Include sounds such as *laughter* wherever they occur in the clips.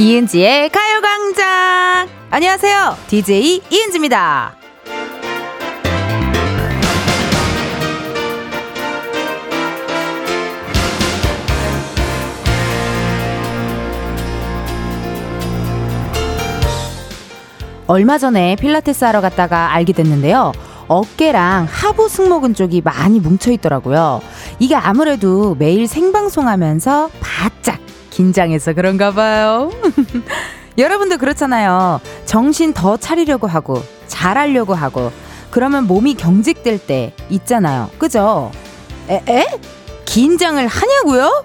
이은지의 가요광장! 안녕하세요. DJ 이은지입니다. 얼마 전에 필라테스 하러 갔다가 알게 됐는데요. 어깨랑 하부 승모근 쪽이 많이 뭉쳐 있더라고요. 이게 아무래도 매일 생방송 하면서 바짝 긴장해서 그런가 봐요. *laughs* 여러분도 그렇잖아요. 정신 더 차리려고 하고, 잘하려고 하고, 그러면 몸이 경직될 때 있잖아요. 그죠? 에? 에? 긴장을 하냐고요?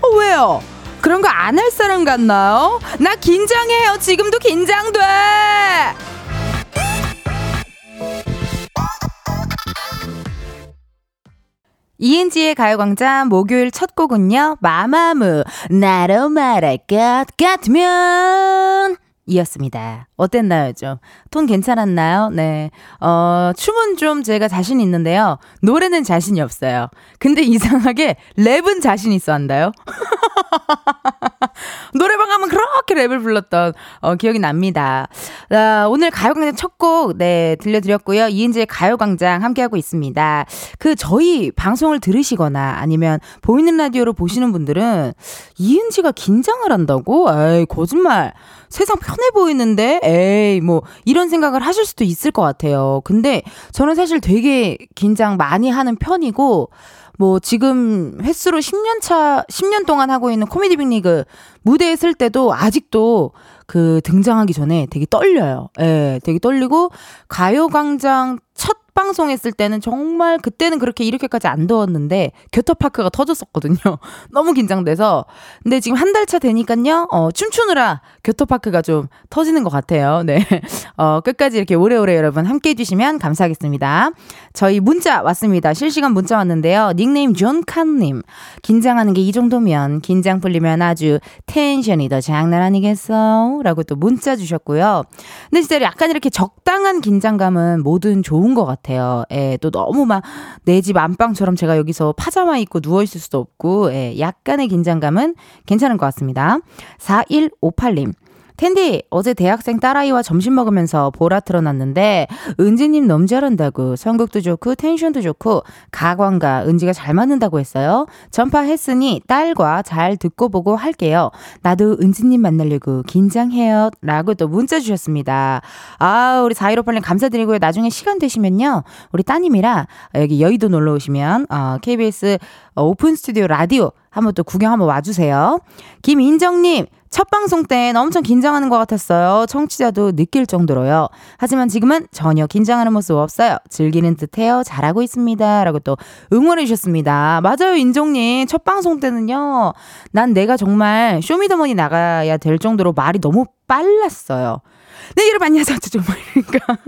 어, 왜요? 그런 거 안 할 사람 같나요? 나 긴장해요. 지금도 긴장돼! 이은지의 가요광장 목요일 첫 곡은요, 마마무, 나로 말할 것 같으면, 이었습니다. 어땠나요, 좀? 톤 괜찮았나요? 네. 어, 춤은 좀 제가 자신 있는데요. 노래는 자신이 없어요. 근데 *laughs* 이상하게 랩은 자신 있어 한다요? *laughs* 노래방 가면 그렇게 랩을 불렀던 어, 기억이 납니다. 아, 오늘 가요광장 첫 곡, 네, 들려드렸고요. 이은지의 가요광장 함께하고 있습니다. 그, 저희 방송을 들으시거나 아니면 보이는 라디오로 보시는 분들은 이은지가 긴장을 한다고? 에이, 거짓말. 세상 편해 보이는데, 에이, 뭐, 이런 생각을 하실 수도 있을 것 같아요. 근데 저는 사실 되게 긴장 많이 하는 편이고, 뭐 지금 횟수로 10년 차, 10년 동안 하고 있는 코미디 빅리그 무대에 설 때도 아직도 그 등장하기 전에 되게 떨려요. 예, 되게 떨리고 가요광장 첫 방송했을 때는 정말 그때는 그렇게 이렇게까지 안 더웠는데 교토파크가 터졌었거든요. *laughs* 너무 긴장돼서. 근데 지금 한 달 차 되니까요. 어, 춤추느라 교토파크가 좀 터지는 것 같아요. 네. *laughs* 어, 끝까지 이렇게 오래오래 여러분 함께 해주시면 감사하겠습니다. 저희 문자 왔습니다. 실시간 문자 왔는데요. 닉네임 존칸님. 긴장하는 게 이 정도면 긴장 풀리면 아주 텐션이 더 장난 아니겠어? 라고 또 문자 주셨고요. 근데 진짜 약간 이렇게 적당한 긴장감은 뭐든 좋은 것 같아요. 예, 또 너무 막 내 집 안방처럼 제가 여기서 파자마 입고 누워있을 수도 없고, 예, 약간의 긴장감은 괜찮은 것 같습니다. 4158님. 텐디, 어제 대학생 딸아이와 점심 먹으면서 보라 틀어놨는데, 은지님 너무 잘한다고, 선곡도 좋고, 텐션도 좋고, 가광과 은지가 잘 맞는다고 했어요. 전파했으니 딸과 잘 듣고 보고 할게요. 나도 은지님 만나려고 긴장해요. 라고 또 문자 주셨습니다. 아, 우리 4158님 감사드리고요. 나중에 시간 되시면요. 우리 따님이랑 여기 여의도 놀러 오시면, 어, KBS 오픈 스튜디오 라디오 한번 또 구경 한번 와주세요. 김인정님, 첫 방송 땐 엄청 긴장하는 것 같았어요. 청취자도 느낄 정도로요. 하지만 지금은 전혀 긴장하는 모습 없어요. 즐기는 듯해요. 잘하고 있습니다. 라고 또 응원해 주셨습니다. 맞아요, 인정님. 첫 방송 때는요. 난 내가 정말 쇼미더머니 나가야 될 정도로 말이 너무 빨랐어요. 네, 여러분 안녕하세요. 정말 *laughs* 그러니까.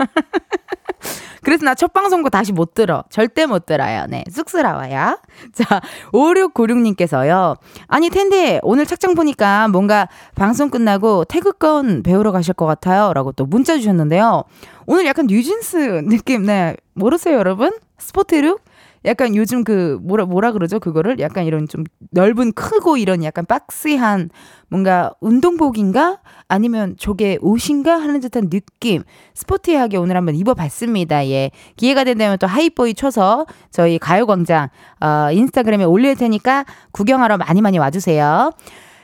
그래서 나 첫 방송거 다시 못 들어. 절대 못 들어요. 네. 쑥스러워요. 자, 5696님께서요. 아니, 텐데, 오늘 착장 보니까 뭔가 방송 끝나고 태극권 배우러 가실 것 같아요. 라고 또 문자 주셨는데요. 오늘 약간 뉴진스 느낌, 네. 모르세요, 여러분? 스포티룩? 약간 요즘 그 뭐라 뭐라 그러죠? 그거를? 약간 이런 좀 넓은 크고 이런 약간 박스한 뭔가 운동복인가? 아니면 저게 옷인가? 하는 듯한 느낌. 스포티하게 오늘 한번 입어봤습니다. 예. 기회가 된다면 또 하이보이 쳐서 저희 가요광장 어 인스타그램에 올릴 테니까 구경하러 많이 많이 와주세요.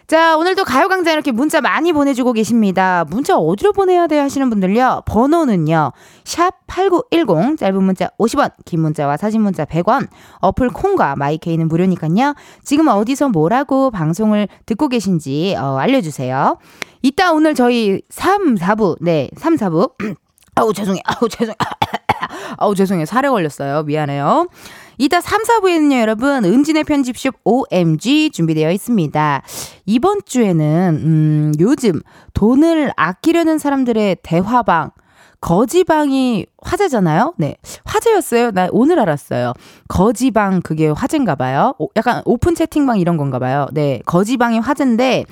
자, 오늘도 가요광장 이렇게 문자 많이 보내주고 계십니다. 문자 어디로 보내야 돼 하시는 분들요. 번호는요. 샵 8910, 짧은 문자 50원, 긴 문자와 사진 문자 100원, 어플 콩과 마이케이는 무료니까요. 지금 어디서 뭐라고 방송을 듣고 계신지 어, 알려주세요. 이따 오늘 저희 3, 4부, 네, 3, 4부. *clears throat* 아우, 죄송해요. 아우, 죄송해요. *clears throat* 아우, 죄송해요. 살에 걸렸어요. 미안해요. 이따 3, 4부에는요, 여러분, 은진의 편집숍 OMG 준비되어 있습니다. 이번 주에는, 음, 요즘 돈을 아끼려는 사람들의 대화방, 거지방이 화제잖아요? 네. 화제였어요? 나 오늘 알았어요. 거지방 그게 화제인가 봐요. 오, 약간 오픈 채팅방 이런 건가 봐요. 네. 거지방이 화제인데,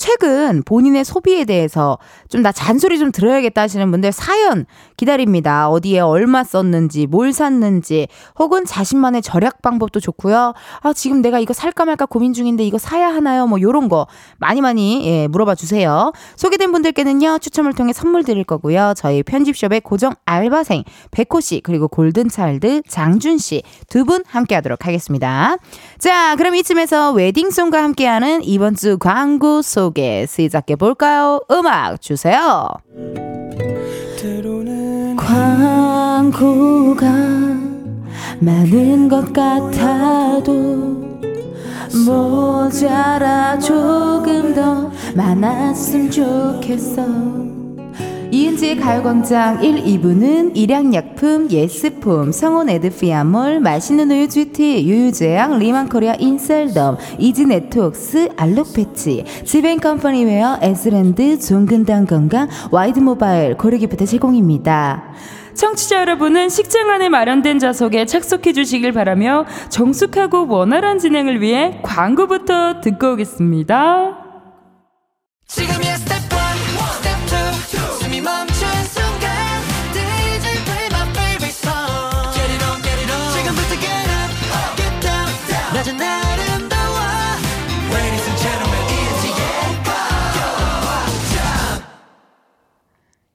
최근 본인의 소비에 대해서 좀 나 잔소리 좀 들어야겠다 하시는 분들 사연 기다립니다. 어디에 얼마 썼는지, 뭘 샀는지, 혹은 자신만의 절약 방법도 좋고요. 아, 지금 내가 이거 살까 말까 고민 중인데 이거 사야 하나요? 뭐 요런 거 많이 많이 예, 물어봐 주세요. 소개된 분들께는요. 추첨을 통해 선물 드릴 거고요. 저희 편집숍의 고정 알바생 백호 씨 그리고 골든차일드 장준 씨 두 분 함께 하도록 하겠습니다. 자, 그럼 이쯤에서 웨딩송과 함께하는 이번 주 광고 소개 시작해 볼까요? 음악 주세요. 광고가 많은 것 같아도 모자라 조금 더 많았으면 좋겠어 이은지의 가요광장 1, 2부는 일양약품, 예스폼, 성원 에드피아몰, 맛있는 우유 GT, 유유제약, 리만코리아 인셀덤, 이지네트웍스, 알록패치, 지벤컴퍼니웨어, 에스랜드, 종근당 건강, 와이드모바일, 고르기부터 제공입니다. 청취자 여러분은 식장 안에 마련된 좌석에 착석해 주시길 바라며 정숙하고 원활한 진행을 위해 광고부터 듣고 오겠습니다. 지금이야 스텝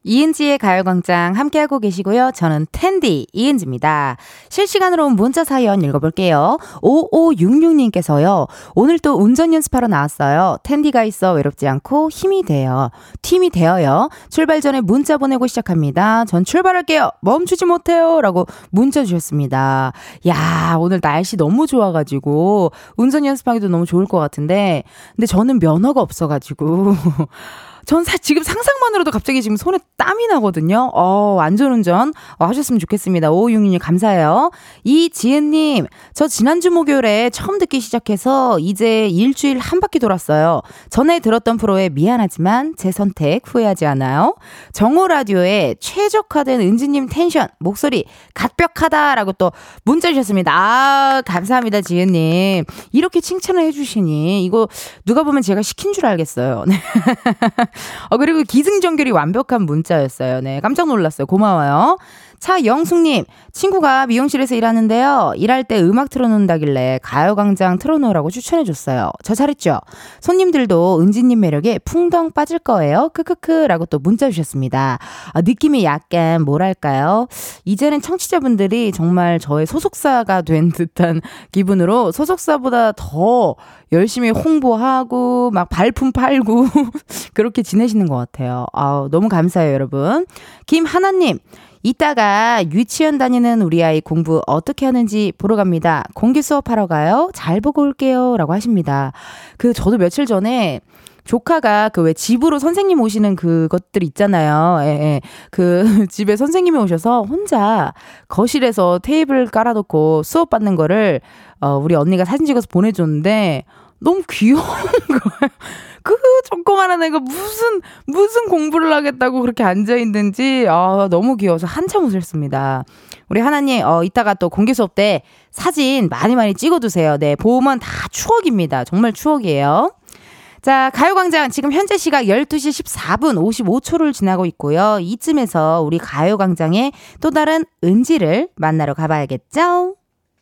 이은지의 가요광장 함께하고 계시고요. 저는 텐디 이은지입니다. 실시간으로 온 문자 사연 읽어볼게요. 5566님께서요. 오늘 또 운전 연습하러 나왔어요. 텐디가 있어 외롭지 않고 힘이 돼요. 팀이 되어요. 출발 전에 문자 보내고 시작합니다. 전 출발할게요. 멈추지 못해요. 라고 문자 주셨습니다. 야, 오늘 날씨 너무 좋아가지고 운전 연습하기도 너무 좋을 것 같은데 근데 저는 면허가 없어가지고 *laughs* 전 사, 지금 상상만으로도 갑자기 지금 손에 땀이 나거든요. 어, 안전운전 어, 하셨으면 좋겠습니다. 5566님 감사해요. 이지은님, 저 지난주 목요일에 처음 듣기 시작해서 이제 일주일 한 바퀴 돌았어요. 전에 들었던 프로에 미안하지만 제 선택 후회하지 않아요. 정오 라디오에 최적화된 은지님 텐션, 목소리 갓벽하다라고 또 문자 주셨습니다. 아, 감사합니다, 지은님. 이렇게 칭찬을 해주시니 이거 누가 보면 제가 시킨 줄 알겠어요. *laughs* 네. 어, 그리고 기승전결이 완벽한 문자였어요. 네, 깜짝 놀랐어요. 고마워요. 차영숙님, 친구가 미용실에서 일하는데요. 일할 때 음악 틀어놓는다길래 가요광장 틀어놓으라고 추천해줬어요. 저 잘했죠? 손님들도 은지님 매력에 풍덩 빠질 거예요. 크크크. 라고 또 문자 주셨습니다. 아, 느낌이 약간 뭐랄까요? 이제는 청취자분들이 정말 저의 소속사가 된 듯한 기분으로 소속사보다 더 열심히 홍보하고 막 발품 팔고 *laughs* 그렇게 지내시는 것 같아요. 아, 너무 감사해요, 여러분. 김하나님, 이따가 유치원 다니는 우리 아이 공부 어떻게 하는지 보러 갑니다. 공개 수업하러 가요? 잘 보고 올게요. 라고 하십니다. 그, 저도 며칠 전에 조카가 그 왜 집으로 선생님 오시는 그것들 있잖아요. 예, 예. 그 *laughs* 집에 선생님이 오셔서 혼자 거실에서 테이블 깔아놓고 수업 받는 거를 어, 우리 언니가 사진 찍어서 보내줬는데 너무 귀여운 *laughs* 거예요. 그 조그만한 애가 무슨 무슨 공부를 하겠다고 그렇게 앉아 있는지 아 너무 귀여워서 한참 웃었습니다. 우리 하나님 어 이따가 또 공개 수업 때 사진 많이 많이 찍어두세요. 네 보면 다 추억입니다. 정말 추억이에요. 자, 가요광장 지금 현재 시각 12시 14분 55초를 지나고 있고요. 이쯤에서 우리 가요광장의 또 다른 은지를 만나러 가봐야겠죠?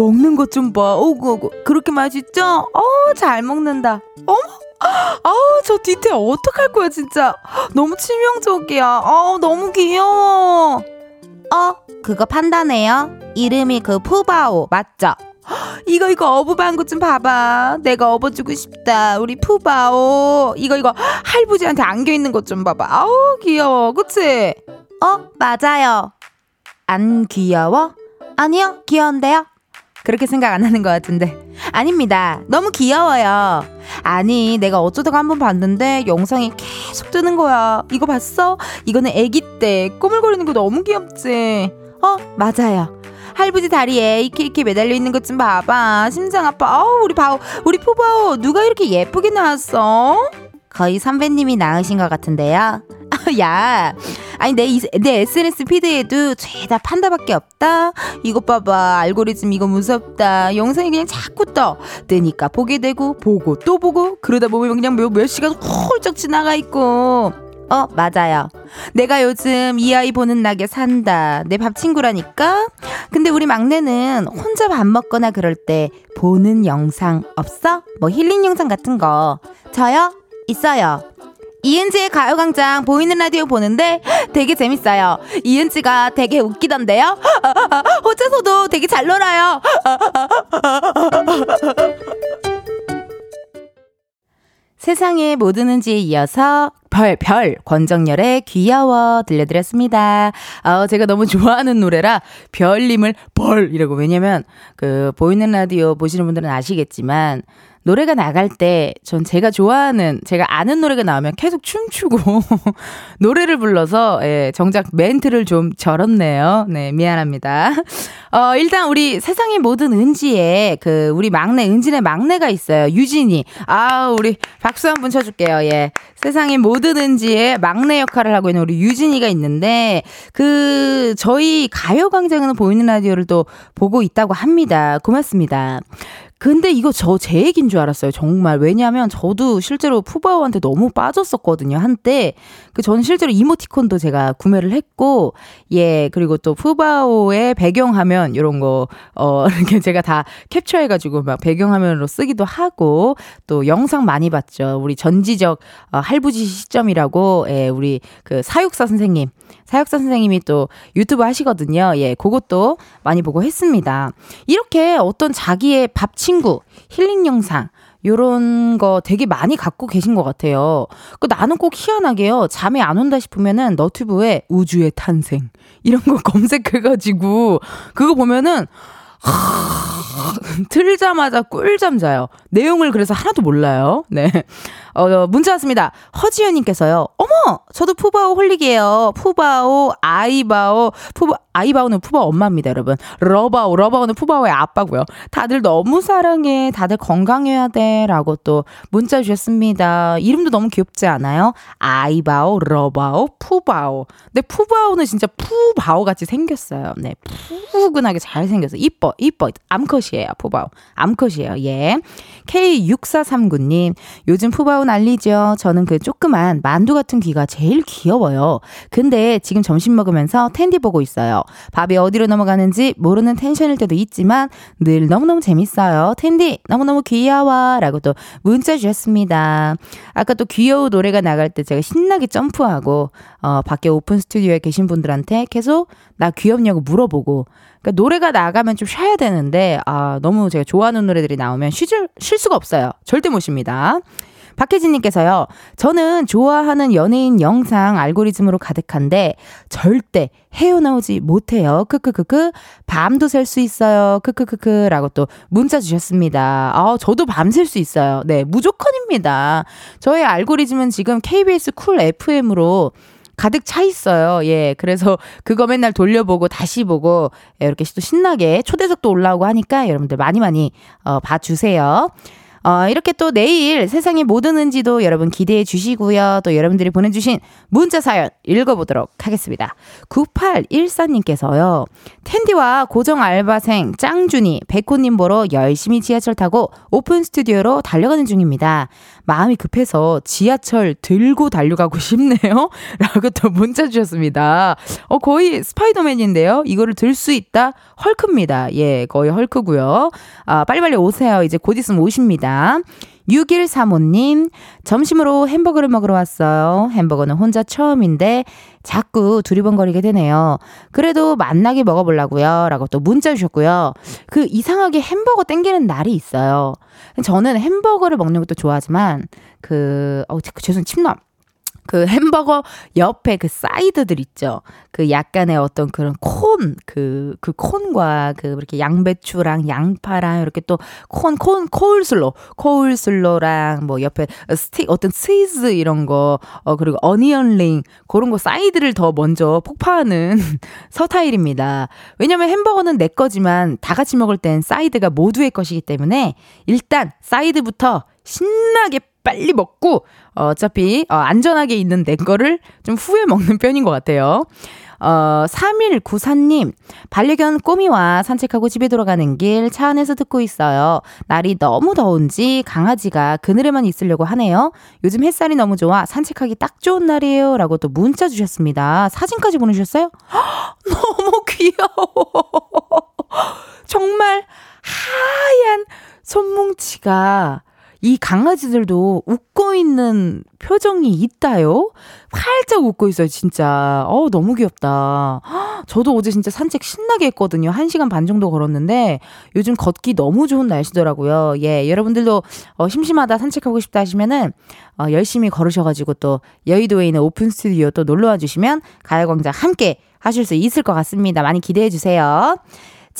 먹는 것 좀 봐. 오구 그렇게 맛있죠? 어, 잘 먹는다. 어머? 아우 저 디테일 어떡할 거야 진짜. 너무 치명적이야. 아 너무 귀여워. 어 그거 판다네요. 이름이 그 푸바오 맞죠? 이거 이거 어부방구 좀 봐봐. 내가 업어주고 싶다. 우리 푸바오. 이거 이거 할부지한테 안겨 있는 것 좀 봐봐. 아우 귀여워. 그치? 어 맞아요. 안 귀여워? 아니요 귀여운데요 그렇게 생각 안 하는 것 같은데. 아닙니다. 너무 귀여워요. 아니, 내가 어쩌다가 한번 봤는데 영상이 계속 뜨는 거야. 이거 봤어? 이거는 애기 때 꼬물거리는 거 너무 귀엽지? 어, 맞아요. 할부지 다리에 이렇게 이렇게 매달려 있는 것 좀 봐봐. 심장 아파. 어우, 우리 바오, 우리 푸바오 누가 이렇게 예쁘게 나왔어? 거의 선배님이 나으신 것 같은데요. 야, 아니 내, 내 SNS 피드에도 죄다 판다밖에 없다. 이것 봐봐, 알고리즘 이거 무섭다. 영상이 그냥 자꾸 떠. 뜨니까 보게 되고 보고 또 보고 그러다 보면 그냥 몇, 몇 시간 훌쩍 지나가 있고. 어, 맞아요. 내가 요즘 이 아이 보는 낙에 산다. 내 밥 친구라니까? 근데 우리 막내는 혼자 밥 먹거나 그럴 때 보는 영상 없어? 뭐 힐링 영상 같은 거. 저요? 있어요. 이은지의 가요광장 보이는 라디오 보는데 되게 재밌어요. 이은지가 되게 웃기던데요? *laughs* 호재서도 되게 잘 놀아요. 세상의 모든 은지에 이어서 별, 별, 권정열의 귀여워 들려드렸습니다. 어, 제가 너무 좋아하는 노래라 별님을 벌 이라고. 왜냐면, 그, 보이는 라디오 보시는 분들은 아시겠지만, 노래가 나갈 때 전 제가 좋아하는 제가 아는 노래가 나오면 계속 춤추고 *laughs* 노래를 불러서 예, 정작 멘트를 좀 절었네요. 네, 미안합니다. *laughs* 어, 일단 우리 세상의 모든 은지에 그 우리 막내 은진의 막내가 있어요. 유진이. 아, 우리 박수 한 번 쳐 줄게요. 예. 세상의 모든 은지의 막내 역할을 하고 있는 우리 유진이가 있는데 그 저희 가요 광장은 보이는 라디오를 또 보고 있다고 합니다. 고맙습니다. 근데 이거 저 제 얘기인 줄 알았어요. 정말. 왜냐하면 저도 실제로 푸바오한테 너무 빠졌었거든요. 한때. 그 저는 실제로 이모티콘도 제가 구매를 했고, 예, 그리고 또 푸바오의 배경화면, 이런 거, 어, *laughs* 이렇게 제가 다 캡처해가지고 막 배경화면으로 쓰기도 하고, 또 영상 많이 봤죠. 우리 전지적 어, 할부지 시점이라고, 예, 우리 그 사육사 선생님. 사역사 선생님이 또 유튜브 하시거든요. 예, 그것도 많이 보고 했습니다. 이렇게 어떤 자기의 밥 친구, 힐링 영상, 요런 거 되게 많이 갖고 계신 것 같아요. 그 나는 꼭 희한하게요. 잠이 안 온다 싶으면은 너튜브에 우주의 탄생 이런 거 *laughs* 검색해가지고 그거 보면은 하, 틀자마자 꿀잠 자요. 내용을 그래서 하나도 몰라요. 네. 어, 문자 왔습니다. 허지연님께서요. 어머! 저도 푸바오 holic이에요. 푸바오, 아이바오, 푸바, 아이바오는 푸바오 엄마입니다, 여러분. 러바오, 러바오는 푸바오의 아빠고요. 다들 너무 사랑해. 다들 건강해야 돼. 라고 또 문자 주셨습니다. 이름도 너무 귀엽지 않아요? 아이바오, 러바오, 푸바오. 근데 푸바오는 진짜 푸바오 같이 생겼어요. 네. 푸근하게 잘 생겼어. 이뻐, 이뻐. 암컷이에요, 푸바오. 암컷이에요. 예. K6439님. 요즘 푸바오 난리죠. 저는 그 조그만 만두 같은 귀가 제일 귀여워요. 근데 지금 점심 먹으면서 텐디 보고 있어요. 밥이 어디로 넘어가는지 모르는 텐션일 때도 있지만 늘 너무너무 재밌어요. 텐디 너무너무 귀여워. 라고 또 문자 주셨습니다. 아까 또 귀여운 노래가 나갈 때 제가 신나게 점프하고 어, 밖에 오픈 스튜디오에 계신 분들한테 계속 나 귀엽냐고 물어보고 그러니까 노래가 나가면 좀 쉬어야 되는데 아 너무 제가 좋아하는 노래들이 나오면 쉬질, 쉴 수가 없어요. 절대 못 쉽니다. 박혜진님께서요, 저는 좋아하는 연예인 영상 알고리즘으로 가득한데, 절대 헤어나오지 못해요. 크크크크. 밤도 셀 수 있어요. 크크크크. 라고 또 문자 주셨습니다. 아, 저도 밤셀수 있어요. 네, 무조건입니다. 저의 알고리즘은 지금 KBS 쿨 FM으로 가득 차 있어요. 예. 그래서 그거 맨날 돌려보고 다시 보고 예, 이렇게 또 신나게 초대석도 올라오고 하니까 여러분들 많이 많이 어, 봐주세요. 어, 이렇게 또 내일 세상의 모든 은지도 여러분 기대해 주시고요. 또 여러분들이 보내주신 문자 사연 읽어보도록 하겠습니다. 9814님께서요. 텐디와 고정 알바생 짱준이 백호님 보러 열심히 지하철 타고 오픈 스튜디오로 달려가는 중입니다. 마음이 급해서 지하철 들고 달려가고 싶네요. *laughs* 라고 또 문자 주셨습니다. 어, 거의 스파이더맨인데요. 이거를 들 수 있다? 헐크입니다. 예, 거의 헐크고요. 아, 빨리빨리 오세요. 이제 곧 있으면 오십니다. 6135님, 점심으로 햄버거를 먹으러 왔어요. 햄버거는 혼자 처음인데 자꾸 두리번거리게 되네요. 그래도 만나게 먹어보려고요. 라고 또 문자 주셨고요. 그 이상하게 햄버거 땡기는 날이 있어요. 저는 햄버거를 먹는 것도 좋아하지만, 그, 어, 죄송, 침남. 그 햄버거 옆에 그 사이드들 있죠. 그 약간의 어떤 그런 corn, 그, 그 corn과 그 이렇게 양배추랑 양파랑 이렇게 또 corn, corn, coleslaw, coleslaw랑 뭐 옆에 스틱, 어떤 치즈 이런 거, 어, 그리고 onion ring, 그런 거 사이드를 더 먼저 폭파하는 *laughs* 서타일입니다. 왜냐면 햄버거는 내 거지만 다 같이 먹을 땐 사이드가 모두의 것이기 때문에 일단 사이드부터 신나게 빨리 먹고 어, 어차피 어, 안전하게 있는 내 거를 좀 후에 먹는 *laughs* 편인 것 같아요. 어, 3194님, 반려견 꼬미와 산책하고 집에 돌아가는 길 차 안에서 듣고 있어요. 날이 너무 더운지 강아지가 그늘에만 있으려고 하네요. 요즘 햇살이 너무 좋아 산책하기 딱 좋은 날이에요. 라고 또 문자 주셨습니다. 사진까지 보내주셨어요? *gasps* 너무 귀여워. *laughs* 정말 하얀 손뭉치가 이 강아지들도 웃고 있는 표정이 있다요? 활짝 웃고 있어요, 진짜. 어 너무 귀엽다. 저도 어제 진짜 산책 신나게 했거든요. 1시간 반 정도 걸었는데 요즘 걷기 너무 좋은 날씨더라고요. 예, 여러분들도 어, 심심하다 산책하고 싶다 하시면은 어, 열심히 걸으셔가지고 또 여의도에 있는 오픈 스튜디오 또 놀러와 주시면 가요광장 함께 하실 수 있을 것 같습니다. 많이 기대해 주세요.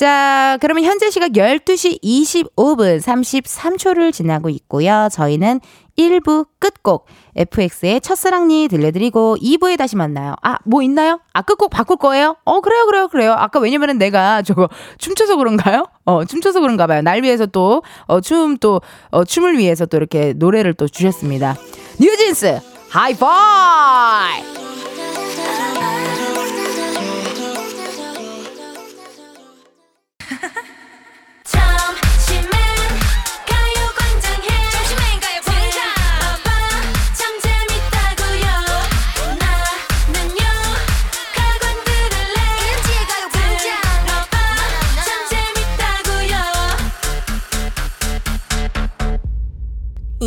자, 그러면 현재 시각 12시 25분 33초를 지나고 있고요. 저희는 1부 끝곡 FX의 첫사랑니 들려드리고 2부에 다시 만나요. 아, 뭐 있나요? 아, 끝곡 바꿀 거예요? 어, 그래요, 그래요, 그래요. 아까 왜냐면은 내가 저거 춤춰서 그런가요? 어, 춤춰서 그런가 봐요. 날 위해서 또, 어, 춤 또, 어, 춤을 위해서 또 이렇게 노래를 또 주셨습니다. 뉴진스, 하이파이!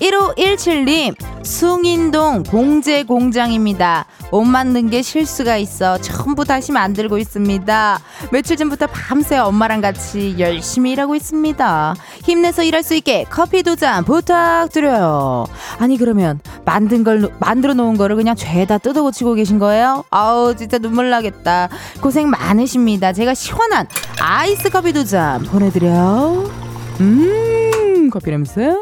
1517님, 숭인동 봉제 공장입니다. 옷 만든 게 실수가 있어 전부 다시 만들고 있습니다. 며칠 전부터 밤새 엄마랑 같이 열심히 일하고 있습니다. 힘내서 일할 수 있게 커피 두 잔 부탁드려요. 아니 그러면 만든 걸 만들어 놓은 거를 그냥 죄다 뜯어 고치고 계신 거예요? 아우 진짜 눈물 나겠다. 고생 많으십니다. 제가 시원한 아이스 커피 두 잔 보내드려요. 음 커피 냄새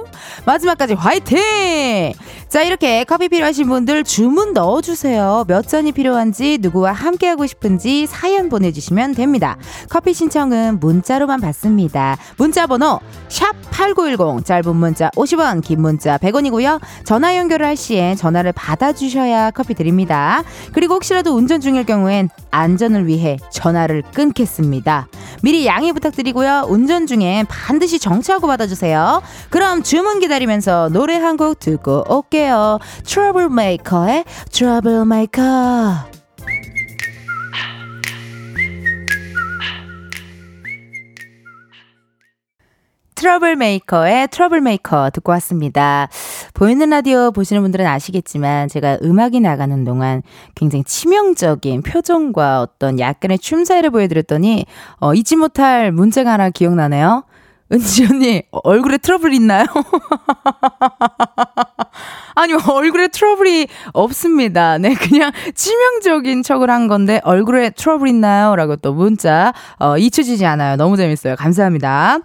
마지막까지 화이팅! 자, 이렇게 커피 필요하신 분들 주문 넣어주세요. 몇 잔이 필요한지, 누구와 함께하고 싶은지 사연 보내주시면 됩니다. 커피 신청은 문자로만 받습니다. 문자 번호, 샵 8910, 짧은 문자 50원, 긴 문자 100원이고요. 전화 연결을 할 시엔 전화를 받아주셔야 커피 드립니다. 그리고 혹시라도 운전 중일 경우엔 안전을 위해 전화를 끊겠습니다. 미리 양해 부탁드리고요. 운전 중엔 반드시 정차하고 받아주세요. 그럼 주문 기다리면서 노래 한 곡 듣고 올게요. 트러블메이커의 트러블메이커. 트러블메이커의 트러블메이커 듣고 왔습니다. 보이는 라디오 보시는 분들은 아시겠지만 제가 음악이 나가는 동안 굉장히 치명적인 표정과 어떤 약간의 춤사위를 보여드렸더니 어, 잊지 못할 문자가 하나 기억나네요. 은지 언니 얼굴에 트러블 있나요? *laughs* 아니 얼굴에 트러블이 없습니다. 네 그냥 치명적인 척을 한 건데 얼굴에 트러블 있나요?라고 또 문자 어, 잊혀지지 않아요. 너무 재밌어요. 감사합니다.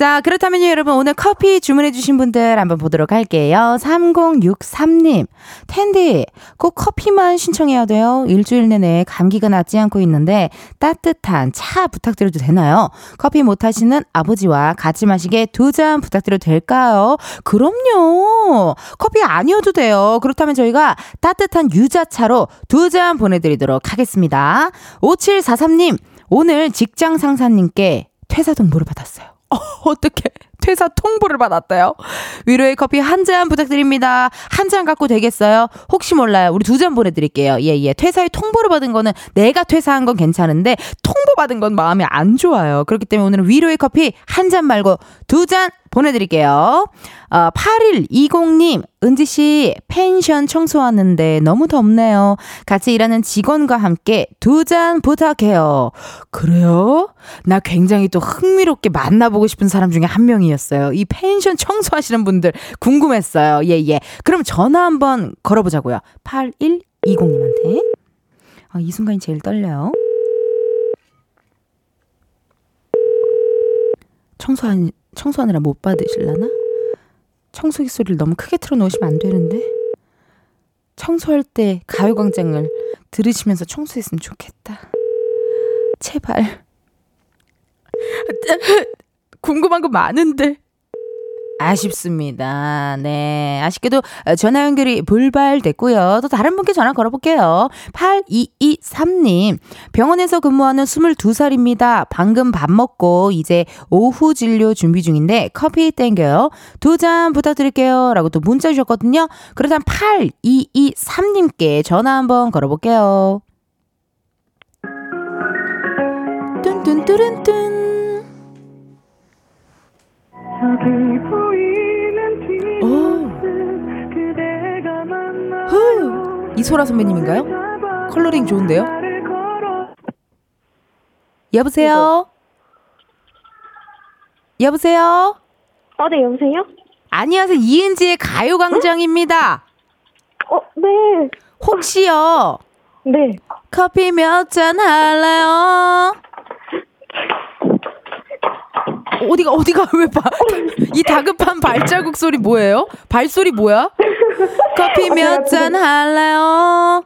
자, 그렇다면 여러분 오늘 커피 주문해주신 분들 한번 보도록 할게요. 3063님, 텐디, 꼭 커피만 신청해야 돼요. 일주일 내내 감기가 낫지 않고 있는데 따뜻한 차 부탁드려도 되나요? 커피 못 하시는 아버지와 같이 마시게 두 잔 부탁드려도 될까요? 그럼요. 커피 아니어도 돼요. 그렇다면 저희가 따뜻한 유자차로 두 잔 보내드리도록 하겠습니다. 5743님, 오늘 직장 상사님께 퇴사 동보를 받았어요. 어, 어떡해. 퇴사 통보를 받았대요. 위로의 커피 한 잔 부탁드립니다. 한 잔 갖고 되겠어요? 혹시 몰라요. 우리 두 잔 보내드릴게요. 예, 예. 퇴사의 통보를 받은 거는 내가 퇴사한 건 괜찮은데 통보 받은 건 마음이 안 좋아요. 그렇기 때문에 오늘은 위로의 커피 한 잔 말고 두 잔 보내드릴게요. 어, 8120님, 은지씨, 펜션 청소하는데 너무 덥네요. 같이 일하는 직원과 함께 두 잔 부탁해요. 그래요? 나 굉장히 또 흥미롭게 만나보고 싶은 사람 중에 한 명이었어요. 이 펜션 청소하시는 분들 궁금했어요. 예, 예. 그럼 전화 한번 걸어보자고요. 8120님한테. 아, 이 순간이 제일 떨려요. 청소한 청소하느라 못 받으실라나? 청소기 소리를 너무 크게 틀어놓으시면 안 되는데. 청소할 때 가요광장을 들으시면서 청소했으면 좋겠다. 제발. *laughs* 궁금한 거 많은데. 아쉽습니다. 네. 아쉽게도 전화 연결이 불발됐고요. 또 다른 분께 전화 걸어볼게요. 8223님. 병원에서 근무하는 22살입니다. 방금 밥 먹고 이제 오후 진료 준비 중인데 커피 땡겨요. 두 잔 부탁드릴게요. 라고 또 문자 주셨거든요. 그렇다면 8223님께 전화 한번 걸어볼게요. 뚠뚠뚜른뚠. 오. 이소라 선배님인가요? 컬러링 좋은데요? 여보세요? 여보세요? 어, 네, 여보세요? 안녕하세요. 이은지의 가요광장입니다. 어, 네. 혹시요? 네. 커피 몇 잔 할래요? 어디가 어디가 왜 봐? *laughs* 이 다급한 발자국 소리 뭐예요? 발소리 뭐야? 커피 몇 잔 할래요?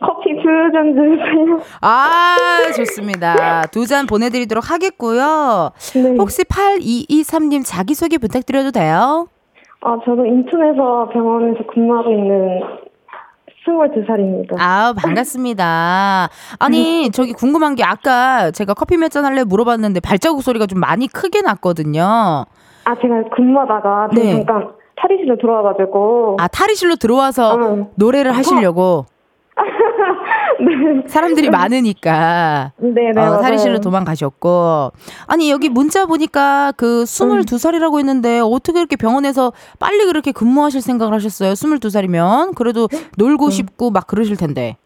커피 두 잔 주세요. 아, 좋습니다. 두 잔 보내드리도록 하겠고요. 네. 혹시 8223님 자기소개 부탁드려도 돼요? 아, 저도 인천에서 병원에서 근무하고 있는 22살입니다. 아 반갑습니다. 아니, 저기 궁금한 게 아까 제가 커피 몇 잔 할래 물어봤는데 발자국 소리가 좀 많이 크게 났거든요. 아, 제가 근무하다가 네. 잠깐 탈의실로 들어와가지고. 아, 탈의실로 들어와서 응. 노래를 하시려고. *laughs* 네. 사람들이 많으니까. 네, 네. 어. 탈의실로 도망가셨고. 아니, 여기 문자 보니까 그 22살이라고 했는데 어떻게 이렇게 병원에서 빨리 그렇게 근무하실 생각을 하셨어요? 22살이면. 그래도 놀고 싶고 막 그러실 텐데.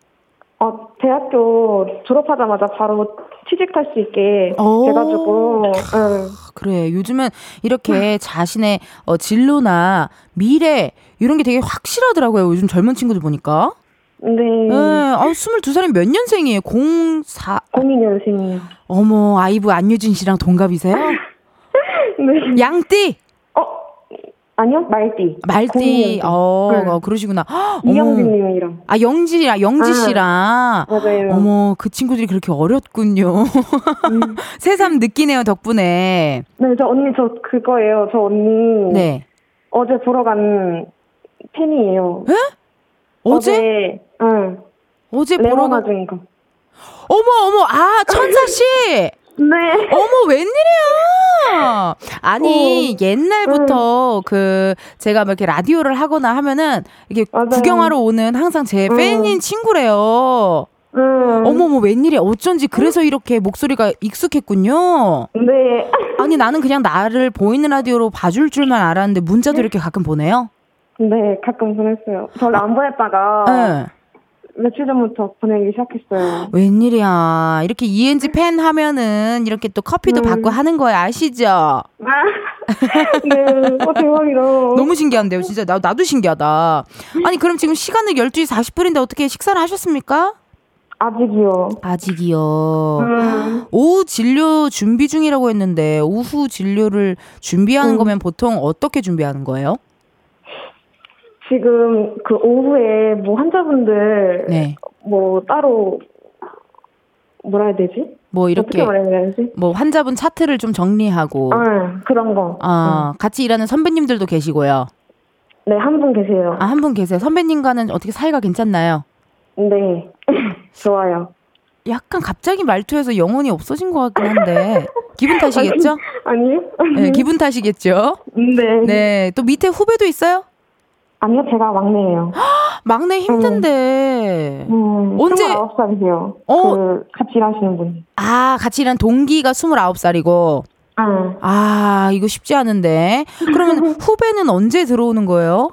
어, 대학교 졸업하자마자 바로 취직할 수 있게 오. 돼가지고. 응. 그래. 요즘은 이렇게 자신의 어, 진로나 미래 이런 게 되게 확실하더라고요. 요즘 젊은 친구들 보니까. 네. 예. 아, 22살이면 몇 년생이에요? 04. 02년생이에요. 어머, 아이브 안유진 씨랑 동갑이세요? *laughs* 네. 양띠! 어, 아니요, 말띠. 말띠. 02년생. 어, 네. 어, 그러시구나. 이영진님이랑. 아, 영지랑, 영지 아. 씨랑. 맞아요. 어머, 그 친구들이 그렇게 어렸군요. 음. *laughs* 새삼 느끼네요, 덕분에. 네, 저 언니 저 그거예요. 저 언니 네. 어제 보러 간 팬이에요. 어제? 응. 어제 보러 가. 중인 거. 어머, 어머, 아, 천사 씨! *laughs* 네. 어머, 웬일이야! 아니, 옛날부터 그, 제가 막 이렇게 라디오를 하거나 하면은, 이게. 구경하러 오는 항상 제 음. 팬인 친구래요. 응. 어머머, 웬일이야. 어쩐지 그래서 이렇게 목소리가 익숙했군요. 네. 아니, 나는 그냥 나를 보이는 라디오로 봐줄 줄만 알았는데, 문자도 이렇게 가끔 보내요? 네, 가끔 보냈어요. 저를 안 보냈다가 네. 며칠 전부터 보내기 시작했어요. 웬일이야. 이렇게 ENG 팬 하면은, 이렇게 또 커피도 음. 받고 하는 거예요. 아시죠? 아, *laughs* 네. 어, 대박이다. 너무 신기한데요, 진짜. 나, 나도 신기하다. 아니, 그럼 지금 시간은 12시 40분인데 어떻게 식사를 하셨습니까? 아직이요. 아직이요. 음. 오후 진료 준비 중이라고 했는데, 오후 진료를 준비하는 음. 거면 보통 어떻게 준비하는 거예요? 지금 그 오후에 뭐 환자분들 네. 뭐 따로 뭐라 해야 되지? 뭐 이렇게? 뭐 환자분 차트를 좀 정리하고, 아, 그런 거. 어, 같이 일하는 선배님들도 계시고요. 네, 한 분 계세요. 아, 한 분 계세요. 선배님과는 어떻게 사이가 괜찮나요? 네. *laughs* 좋아요. 약간 갑자기 말투에서 영혼이 없어진 것 같긴 한데 기분 *laughs* 탓이겠죠? 아니요. 네, 기분 탓이겠죠? 네. 네, 또 밑에 후배도 있어요? 아니요, 제가 막내예요. *gasps* 막내 힘든데. 음, 언제- 29살이세요. 어? 그, 같이 일하시는 분이. 아, 같이 일한 동기가 29살이고. 아, 아, 이거 쉽지 않은데. 그러면 *laughs* 후배는 언제 들어오는 거예요?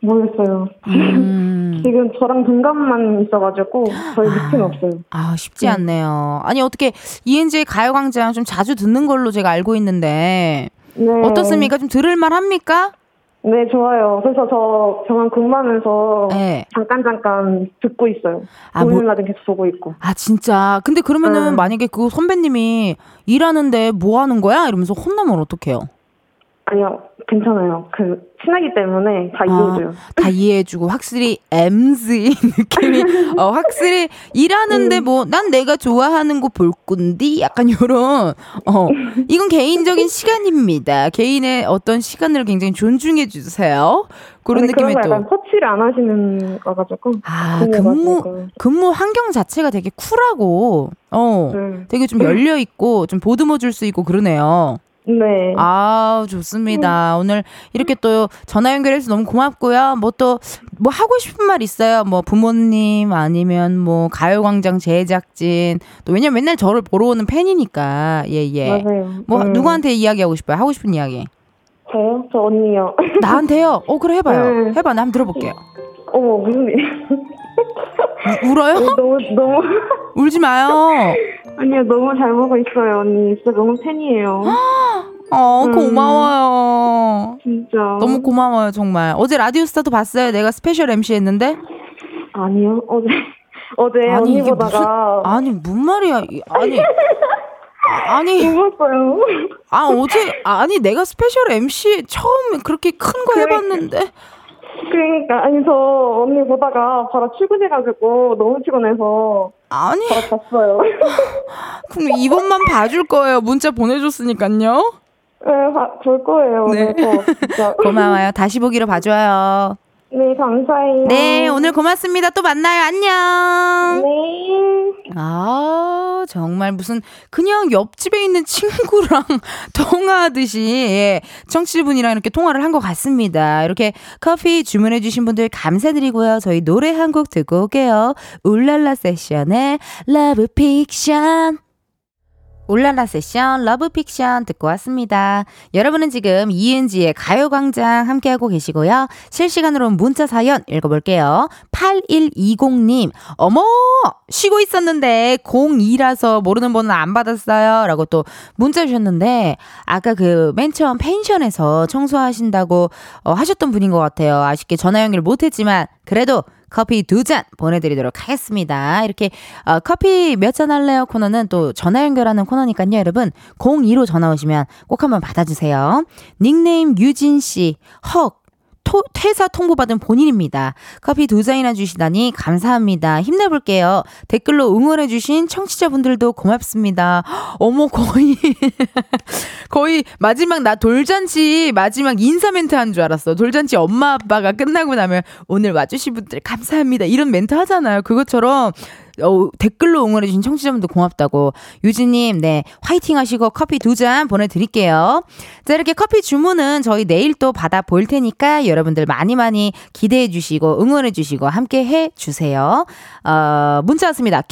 모르겠어요. 음. *laughs* 지금 저랑 동갑만 있어가지고, 저희 밑에는 없어요. 아, 쉽지 음. 않네요. 아니, 어떻게, 이은지의 가요광장 좀 자주 듣는 걸로 제가 알고 있는데, 네. 어떻습니까? 좀 들을만 합니까? 네, 좋아요. 그래서 저 병원 근무하면서 네. 잠깐 잠깐 듣고 있어요. 아, 보이는 뭐- 라든 계속 보고 있고. 아, 진짜. 근데 그러면은 음. 만약에 그 선배님이 일하는데 뭐 하는 거야? 이러면서 혼나면 어떡해요? 아니요, 괜찮아요. 그 친하기 때문에 다 아, 이해해줘요. 다 이해해주고 확실히 MZ *laughs* 느낌이 어 확실히 일하는데 음. 뭐난 내가 좋아하는 거 볼 건디 약간 요런 어 이건 개인적인 시간입니다 개인의 어떤 시간을 굉장히 존중해 주세요 그런 거또 약간 터치를 안 하시는 거가지고. 아, 근무. 근무 환경 자체가 되게 쿨하고, 어, 네. 되게 좀 열려 있고, 좀 보듬어 줄 수 있고 그러네요. 네. 아, 좋습니다. 오늘 이렇게 또 전화 연결해서 너무 고맙고요. 뭐 또, 뭐 하고 싶은 말 있어요? 뭐 부모님 아니면 뭐 가요광장 제작진. 또 왜냐면 맨날 저를 보러 오는 팬이니까. 예, 예. 맞아요. 뭐 음. 누구한테 이야기하고 싶어요? 하고 싶은 이야기. 저요? 저 언니요. 나한테요? 어, 그래 해봐요. 네. 해봐. 나 한번 들어볼게요. 어머, 무슨 일. *laughs* 우- 울어요? 너무, 너무. 울지 마요. 아니요, 너무 잘 보고 있어요, 언니. 진짜 너무 팬이에요. 어, 음. 고마워요. 진짜. 너무 고마워요, 정말. 어제 라디오스타도 봤어요. 내가 special MC 했는데. 아니요, 어제. 어제 아니, 언니 이게 보다가. 아니, 뭔 말이야. 이- 아니. 아, 아니, 울었어요. 아, 어제, 아니, 내가 special MC 처음 그렇게 큰 거 해봤는데. 그러니까, 아니, 저 언니 보다가 바로 출근해가지고 너무 피곤해서 아니, 바로 잤어요. *laughs* 그럼 이번만 봐줄 거예요. 문자 보내줬으니까요. 네, 봐- 볼 거예요, 네. 오늘 또. 진짜. *laughs* 고마워요. 다시 보기로 봐줘요. 네, 감사해요. 네, 오늘 고맙습니다. 또 만나요. 안녕. 네. 아, 정말 무슨 그냥 옆집에 있는 친구랑 *laughs* 통화하듯이 예, 청취자분이랑 이렇게 통화를 한 것 같습니다. 이렇게 커피 주문해 주신 분들 감사드리고요. 저희 노래 한 곡 듣고 올게요. 울랄라 세션의 러브 픽션. 울랄라 세션 러브 픽션 듣고 왔습니다. 여러분은 지금 이은지의 가요광장 함께하고 계시고요. 실시간으로 문자 사연 읽어볼게요. 8120님, 어머! 쉬고 있었는데 02라서 모르는 번호 안 받았어요. 라고 또 문자 주셨는데, 아까 그 맨 처음 펜션에서 청소하신다고 어, 하셨던 분인 것 같아요. 아쉽게 전화 연결 못했지만, 그래도 커피 두 잔 보내드리도록 하겠습니다. 이렇게 어, 커피 몇 잔 할래요 코너는 또 전화 연결하는 코너니까요, 여러분. 02로 전화 오시면 꼭 한번 받아주세요. 닉네임 유진 씨, 헉. 토, 퇴사 통보받은 본인입니다. 커피 두 잔이나 주시다니 감사합니다. 힘내볼게요. 댓글로 응원해주신 청취자분들도 고맙습니다. 어머, 거의, *laughs* 거의 마지막 나 돌잔치 마지막 인사 멘트 한 줄 알았어. 돌잔치 엄마 아빠가 끝나고 나면 오늘 와주신 분들 감사합니다. 이런 멘트 하잖아요. 그것처럼 어, 댓글로 응원해주신 청취자분들 고맙다고. 유진님, 네, 화이팅 하시고 커피 두 잔 보내드릴게요. 자, 이렇게 커피 주문은 저희 내일 또 받아 보일 테니까 여러분들 많이 많이 기대해주시고 응원해주시고 함께 해주세요. 어, 문자 왔습니다.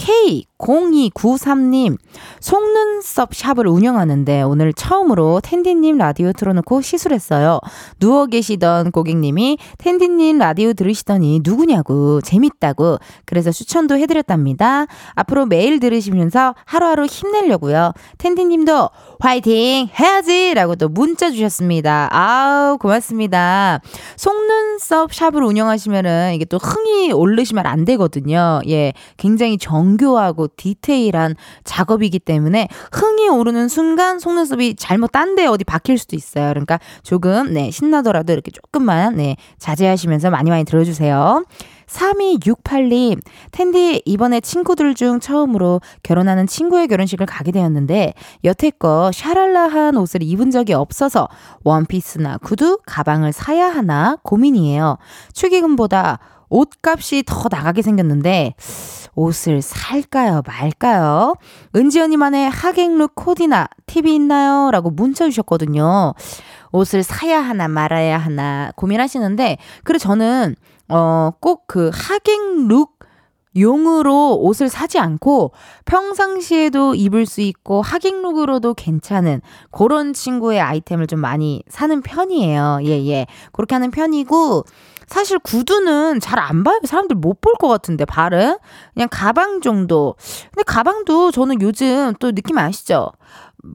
K0293님, 속눈썹 샵을 운영하는데 오늘 처음으로 텐디님 라디오 틀어놓고 시술했어요. 누워 계시던 고객님이 텐디님 라디오 들으시더니 누구냐고 재밌다고 그래서 추천도 해드렸답니다. 앞으로 매일 들으시면서 하루하루 힘내려고요. 텐디님도 화이팅 해야지 라고 또 문자 주셨습니다. 아우 고맙습니다. 속눈썹 샵을 운영하시면은 이게 또 흥이 오르시면 안 되거든요. 예, 굉장히 정교하고 디테일한 작업이기 때문에 흥이 오르는 순간 속눈썹이 잘못 딴 데 어디 박힐 수도 있어요. 그러니까 조금 네 신나더라도 이렇게 조금만 네 자제하시면서 많이 많이 들어주세요. 3268님, 텐디 이번에 친구들 중 처음으로 결혼하는 친구의 결혼식을 가게 되었는데 여태껏 샤랄라한 옷을 입은 적이 없어서 원피스나 구두, 가방을 사야 하나 고민이에요. 축의금보다 옷값이 더 나가게 생겼는데 옷을 살까요, 말까요? 은지 언니만의 하객룩 코디나 팁이 있나요? 라고 문자 주셨거든요. 옷을 사야 하나 말아야 하나 고민하시는데, 그래 저는, 어, 꼭 그 하객 룩 용으로 옷을 사지 않고 평상시에도 입을 수 있고 하객룩으로도 괜찮은 그런 친구의 아이템을 좀 많이 사는 편이에요. 예, 예. 그렇게 하는 편이고 사실 구두는 잘 안 봐요. 사람들 못 볼 것 같은데 발은 그냥 가방 정도. 근데 가방도 저는 요즘 또 느낌 아시죠?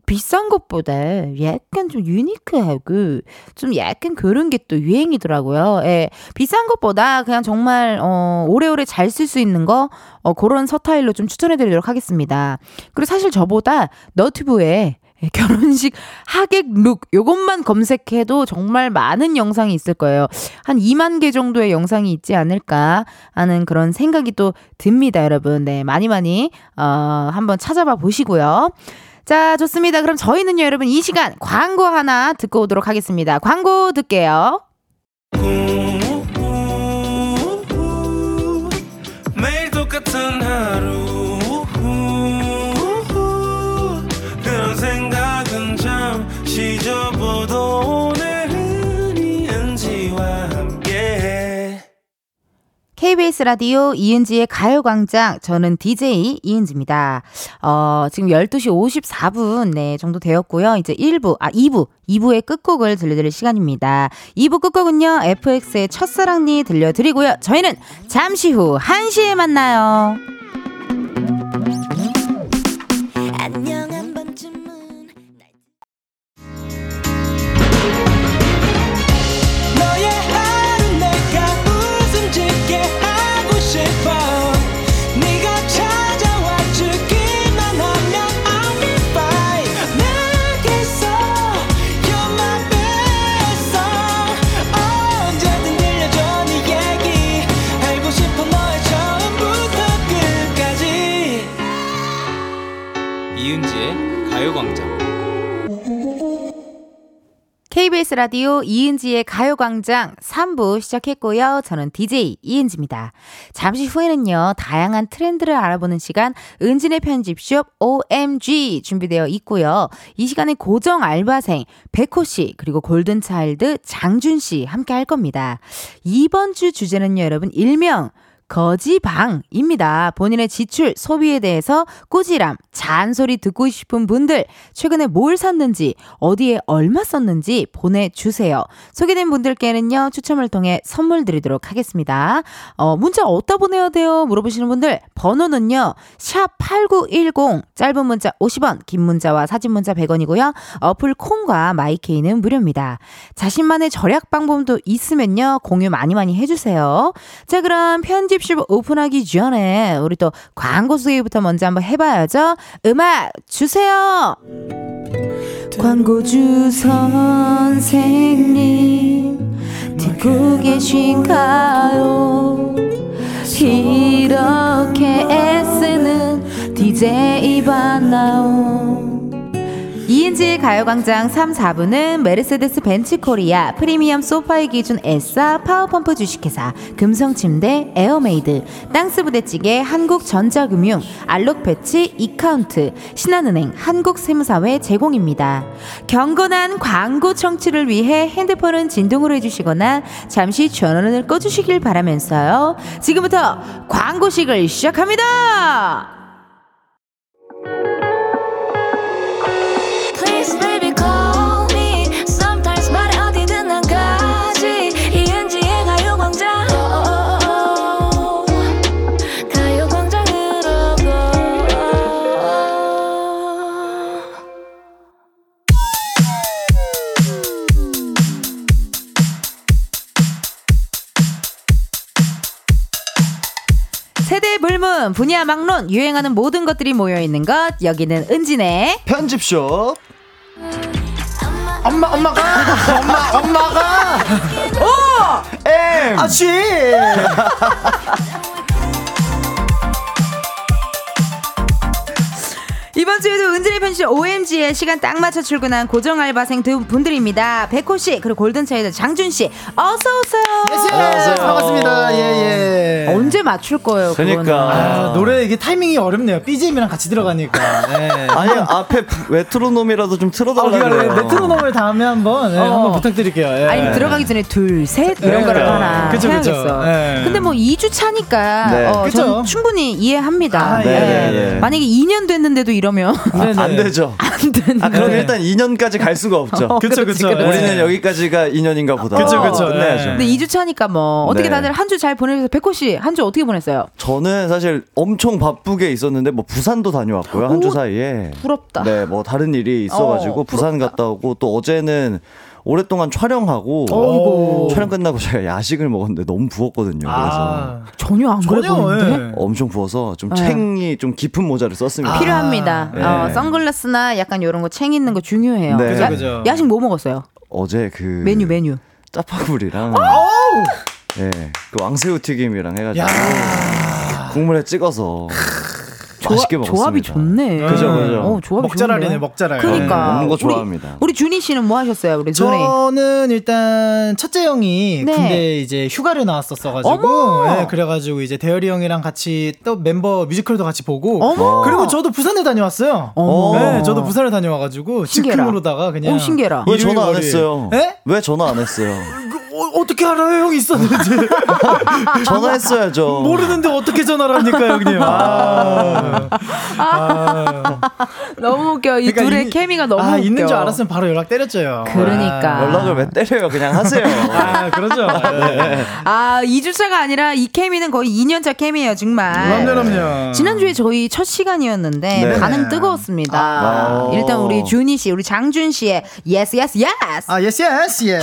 비싼 것보다 약간 좀 유니크하고 좀 약간 그런 게 또 유행이더라고요. 예. 비싼 것보다 그냥 정말 어 오래오래 잘 쓸 수 있는 거 어, 그런 서타일로 좀 추천해 드리도록 하겠습니다. 그리고 사실 저보다 너튜브에 *laughs* 결혼식 하객 룩 요것만 검색해도 정말 많은 영상이 있을 거예요. 한 2만 개 정도의 영상이 있지 않을까 하는 그런 생각이 또 듭니다, 여러분. 네, 많이 많이 어 한번 찾아봐 보시고요. 자, 좋습니다. 그럼 저희는요, 여러분, 이 시간 광고 하나 듣고 오도록 하겠습니다. 광고 듣게요. 매 KBS 라디오 이은지의 가요광장. 저는 DJ 이은지입니다. 어, 지금 12시 54분, 네, 정도 되었고요. 이제 1부, 아, 2부, 2부의 끝곡을 들려드릴 시간입니다. 2부 끝곡은요, FX의 첫사랑니 들려드리고요. 저희는 잠시 후 1시에 만나요. KBS 라디오 이은지의 가요광장 3부 시작했고요. 저는 DJ 이은지입니다. 잠시 후에는요, 다양한 트렌드를 알아보는 시간, 은진의 편집숍 OMG 준비되어 있고요. 이 시간에 고정 알바생, 백호씨, 그리고 골든차일드 장준씨 함께 할 겁니다. 이번 주 주제는요, 여러분, 일명, 거지방입니다. 본인의 지출, 소비에 대해서 꾸지람, 잔소리 듣고 싶은 분들, 최근에 뭘 샀는지, 어디에 얼마 썼는지 보내주세요. 소개된 분들께는요, 추첨을 통해 선물 드리도록 하겠습니다. 어, 문자 어디다 보내야 돼요? 물어보시는 분들, 번호는요, 샵8910, 짧은 문자 50원, 긴 문자와 사진 문자 100원이고요. 어플 콩과 마이케이는 무료입니다. 자신만의 절약 방법도 있으면요, 공유 많이 많이 해주세요. 자, 그럼 편집 팁쉽 오픈하기 전에 우리 또 광고 소개부터 먼저 한번 해봐야죠. 음악 주세요. 광고주 선생님 듣고 계신가요? 이렇게 애쓰는 DJ 반나오 이은지의 가요광장 3, 4부는 메르세데스 벤츠 코리아, 프리미엄 소파의 기준 에싸, 파워펌프 주식회사, 금성침대, 에어메이드, 땅스부대찌개, 한국전자금융, 알록패치, 이카운트, 신한은행, 한국세무사회 제공입니다. 경건한 광고 청취를 위해 핸드폰은 진동으로 해주시거나 잠시 전원을 꺼주시길 바라면서요. 지금부터 광고식을 시작합니다! 불문, 분야 막론, 유행하는 모든 것들이 모여 있는 것. 여기는 은진의 편집쇼. 엄마, 엄마가! 엄마, 엄마가! 오! 엠! 아치! *laughs* 이번 주에도 은진의 편실 OMG에 시간 딱 맞춰 출근한 고정 알바생 두 분들입니다. 백호 씨 그리고 골든차이드 장준 씨 어서 오세요. 안녕하세요. 반갑습니다. 예, 예. 언제 맞출 거예요? 그러니까. 아, 노래 이게 타이밍이 어렵네요. BGM이랑 같이 들어가니까. 예. *laughs* 아니 앞에 메트로놈이라도 좀 아, 틀어달라고 그래. 그래요. 메트로놈을 다음에 한번 예, 어. 한번 부탁드릴게요. 예. 아니 들어가기 전에 둘, 셋 이런 네. 거를 하나 그쵸, 그쵸. 해야겠어. 네. 근데 뭐 2주 차니까 네. 어, 충분히 이해합니다. 아, 네, 예. 네, 네. 만약에 2년 됐는데도 이 러면 네네. 안 되죠. 안 되는. 아, 그럼 네. 일단 2년까지 갈 수가 없죠. 그쵸, 그쵸. 그치. 예. 우리는 여기까지가 2년인가 보다. 그쵸, 그쵸. 끝내야죠. 네. 근데 2주 차니까 뭐 어떻게 네. 다들 한 주 잘 보내셔서 백호 씨한 주 어떻게 보냈어요? 저는 사실 엄청 바쁘게 있었는데 뭐 부산도 다녀왔고요. 한주 오, 사이에. 부럽다. 네, 뭐 다른 일이 있어가지고 어, 부산 갔다 오고 또 어제는 오랫동안 촬영하고 어이구. 촬영 끝나고 제가 야식을 먹었는데 너무 부었거든요. 그래서 아, 전혀 안 그래. 보이는데? 예. 엄청 부어서 좀 네. 챙이 좀 깊은 모자를 썼습니다. 필요합니다. 네. 어, 선글라스나 약간 이런 거 챙 있는 거 중요해요. 네. 그죠, 야, 그죠. 야 식 뭐 먹었어요? 어제 그 메뉴 메뉴. 짜파구리랑 예, 그 왕새우 튀김이랑 해가지고 야. 국물에 찍어서 맛있게 먹었습니다. 조합이 좋네. 그죠, 그죠. 어, 조합이 먹자랄이네. 먹자랄. 그러니까 네, 먹는 거 우리- 좋아합니다. 우리, 준희 씨는 뭐 하셨어요? 우리 준희. 저는 일단 첫째 형이 네. 군대 이제 휴가를 나왔었어가지고 어머! 예, 그래가지고 이제 대열이 형이랑 같이 또 멤버 뮤지컬도 같이 보고 어머. 그리고 저도 부산에 다녀왔어요. 어머. 네, 저도 부산에 다녀와가지고 신기해라. 즉흥으로다가 그냥 오, 신기해라. 왜 일요일, 전화 안. 했어요? 예? 왜 전화 안 했어요? 어, 어떻게 알아요? 형이 있었는지 *laughs* 전화했어야죠. 모르는데 어떻게 전화를 합니까, 형님? 아, 아. 너무 웃겨. 이 그러니까 둘의 이- 케미가 너무 아, 웃겨. 있는 줄 알았으면 바로 연락 때렸죠. 그러니까. 연락을 왜 때려요? 그냥 하세요. 아, 그러죠. 네. 아, 2주차가 아니라 이 케미는 거의 2년차 케미예요, 정말. 그럼요, 그럼요. 지난주에 저희 첫 시간이었는데 네. 반응 뜨거웠습니다. 아. 일단 우리 준희 씨, 우리 장준 씨의 yes yes yes. 아, yes, yes, 예.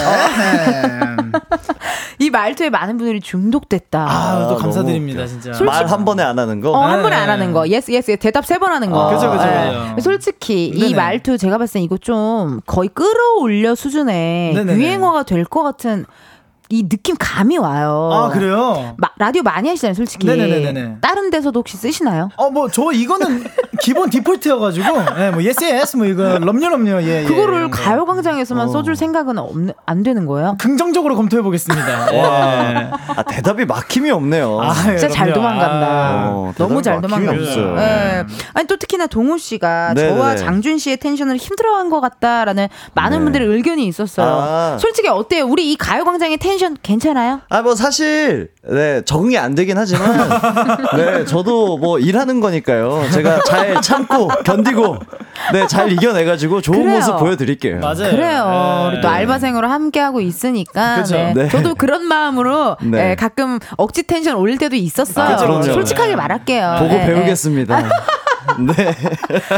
이 말투에 많은 분들이 중독됐다. 아, 또 아, 감사드립니다, 너무 진짜. 말 한 번에 안 하는 거? 어, 한 네. 번에 안 하는 거. yes, yes, yes. 대답 세 번 하는 거. 아, 그죠, 그죠, 예. 그죠. 솔직히 이 네네. 말투 제가 봤을 때 이거 좀 거의 끌어올려 수준의 네네네. 유행어가 될 것 같은 이 느낌 감이 와요. 아, 그래요? 마- 라디오 많이 하시잖아요, 솔직히. 네네네네네. 다른 데서도 혹시 쓰시나요? 어, 뭐, 저 이거는 *laughs* 기본 디폴트여가지고, 예, 뭐, yes, yes, 뭐, 이거, 럼요, 럼요, 예. 예, 그거를 거. 가요광장에서만 어. 써줄 생각은 없는, 안 되는 거예요? 긍정적으로 검토해 보겠습니다. *laughs* 예. 아, 대답이 막힘이 없네요. 아, 진짜 잘 그럼요. 도망간다. 아. 어, 너무 잘 도망갔어요. 예. 아니 또 특히나 동호 씨가 네네네. 저와 장준 씨의 텐션을 힘들어한 것 같다라는 많은 네. 분들의 의견이 있었어요. 아. 솔직히 어때요? 우리 이 가요광장의 텐션 괜찮아요? 아, 뭐, 사실, 네, 적응이 안 되긴 하지만, *laughs* 네, 저도 뭐, 일하는 거니까요. 제가 잘 참고, 견디고, 네, 잘 이겨내가지고, 좋은 그래요. 모습 보여드릴게요. 맞아요. 그래요. 예. 우리 또 알바생으로 함께하고 있으니까. 그죠. 네. 네. 저도 그런 마음으로 네. 예, 가끔 억지 텐션 올릴 때도 있었어요. 아. 솔직하게 네. 말할게요. 보고 예, 예. 배우겠습니다. *laughs* *laughs* 네.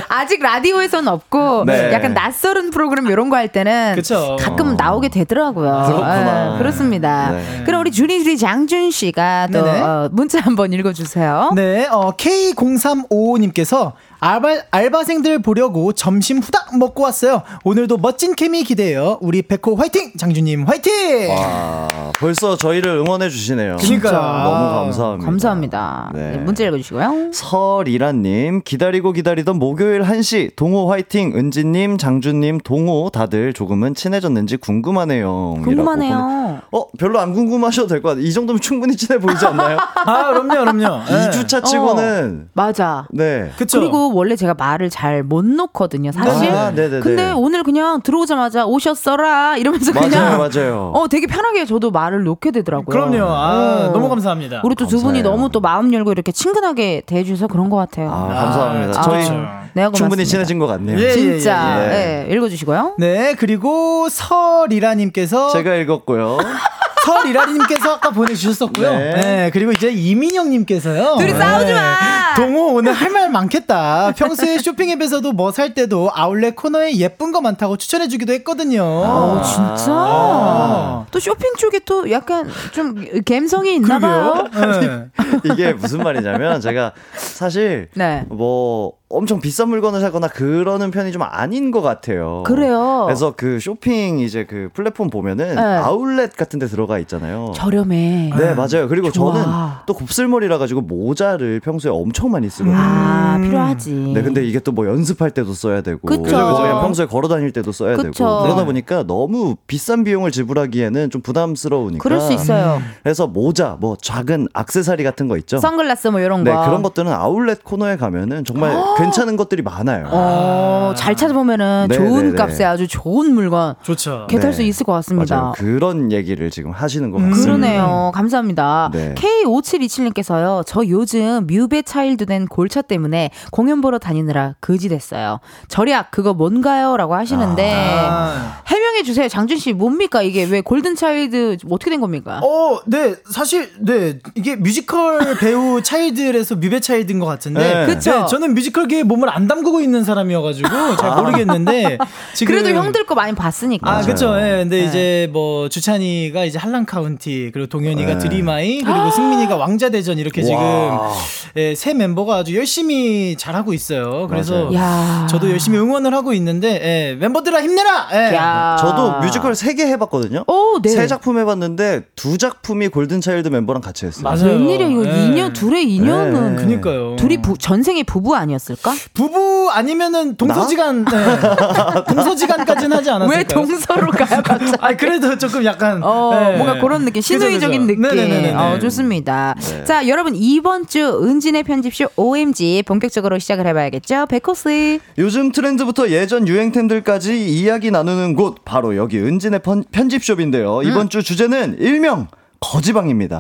아직 라디오에서는 없고 네. 약간 낯설은 프로그램 이런 거 할 때는 그쵸. 가끔 나오게 되더라고요. 그렇구나. 예, 그렇습니다. 네. 그럼 우리 주리주리 장준 씨가 또. 어, 문자 한번 읽어주세요. 네, 어, K0355님께서 알바, 알바생들 보려고 점심 후딱 먹고 왔어요. 오늘도 멋진 케미 기대해요. 우리 백호 화이팅! 장주님 화이팅! 와, 벌써 저희를 응원해 주시네요. 그러니까요. 너무 감사합니다. 감사합니다. 네. 네, 문자 읽어주시고요. 설이란님, 기다리고 기다리던 목요일 1시, 동호 화이팅, 은지님, 장준님, 동호 다들 조금은 친해졌는지 궁금하네요. 궁금하네요. 보내- 어, 별로 안 궁금하셔도 될 것 같아요. 이 정도면 충분히 친해 보이지 않나요? *laughs* 아, 그럼요, 그럼요. *laughs* 네. 2주차 치고는, 맞아. 네. 그쵸. 그리고 원래 제가 말을 잘 못 놓거든요, 사실. 아, 네네네. 근데 오늘 그냥 들어오자마자 오셨어라 이러면서 맞아요, 그냥 맞아요. 어 되게 편하게 저도 말을 놓게 되더라고요. 그럼요. 아, 어. 너무 감사합니다. 우리 또 두 분이. 너무 또 마음 열고 이렇게 친근하게 대해주셔서 그런 것 같아요. 아, 감사합니다. 아, 저희 그렇죠. 네. 충분히 친해진 것 같네요. 예, 진짜 예, 예. 네, 읽어주시고요. 네, 그리고 설이라님께서 제가 읽었고요. *laughs* 설이라님께서 아까 보내주셨었고요. 네. 네. 그리고 이제 이민영님께서요. 둘이 싸우지 마! 동호 오늘 할 말 많겠다. 평소에 쇼핑 앱에서도 뭐 살 때도 아울렛 코너에 예쁜 거 많다고 추천해주기도 했거든요. 어, 진짜? 아. 또 쇼핑 쪽에 또 약간 좀 감성이 있나 봐요. 그러게요. 네. 이게 무슨 말이냐면 제가 사실 네. 뭐 엄청 비싼 물건을 사거나 그러는 편이 좀 아닌 것 같아요. 그래요. 그래서 그 쇼핑 이제 그 플랫폼 보면은 네. 아울렛 같은 데 들어가 있잖아요. 저렴해. 네, 맞아요. 그리고 좋아. 저는 또 곱슬머리라 가지고 모자를 평소에 엄청 많이 쓰거든요. 아, 필요하지. 네, 근데 이게 또 뭐 연습할 때도 써야 되고, 그쵸. 뭐 그냥 평소에 걸어 다닐 때도 써야 그쵸. 되고, 그러다 보니까 너무 비싼 비용을 지불하기에는 좀 부담스러우니까. 그럴 수 있어요. 그래서 모자, 뭐 작은 악세사리 같은 거 있죠. 선글라스 뭐 이런 네, 거. 그런 것들은 아울렛 코너에 가면은 정말 괜찮은 것들이 많아요. 어, 잘 찾아보면은 네, 좋은 네, 네. 값에 아주 좋은 물건 좋죠. 깨달을 네. 수 있을 것 같습니다. 맞아요. 그런 얘기를 지금 하시는 것 음. 같습니다. 그러네요. 감사합니다. 네. K5727님께서요. 저 요즘 뮤배 차일드 된 골차 때문에 공연 보러 다니느라 거지 됐어요. 절약 그거 뭔가요? 라고 하시는데 아. 해명해 주세요. 장준 씨 뭡니까 이게 왜 골든 차일드 어떻게 된 겁니까? 어, 네, 사실, 네, 이게 뮤지컬 배우 차일드에서 뮤배 차일드인 것 같은데. 네. 그쵸. 저는 뮤지컬 계에 몸을 안 담그고 있는 사람이어가지고 잘 모르겠는데. *laughs* 지금 그래도 형들 거 많이 봤으니까. 아, 그쵸. 예. 근데 네. 이제 뭐 주찬이가 이제 할란 카운티, 그리고 동현이가 네. 드림하이, 그리고 승민이가 왕자 대전 이렇게 지금 와. 예, 세 멤버가 아주 열심히 잘 하고 있어요. 그래서. 저도 열심히 응원을 하고 있는데 예, 멤버들아 힘내라. 예. 야. 저도 뮤지컬 3개 해봤거든요. 오, 네. 세 작품 해봤는데 두 작품이 골든 차일드 멤버랑 같이 했어요. 맞아요. 웬일이야 이거 예. 인연 둘의 인연은 네. 그니까요. 둘이 부, 전생의 부부 아니었을까? 부부 아니면은 동서지간 네. *laughs* 동서지간까지는 하지 않았을까요? 왜 동서로 가요 갑자기? *laughs* 아 그래도 조금 약간 어, 네. 뭔가 그런 느낌, 신우이적인 그죠. 느낌. 네네네네. 어, 좋습니다. 네. 자, 여러분, 이번 주 은진의 편집쇼 OMG 본격적으로 시작을 해봐야겠죠? 백호스. 요즘 트렌드부터 예전 유행템들까지 이야기 나누는 곳 바로 여기 은진의 편, 편집숍인데요. 이번 주 주제는 일명 거지방입니다.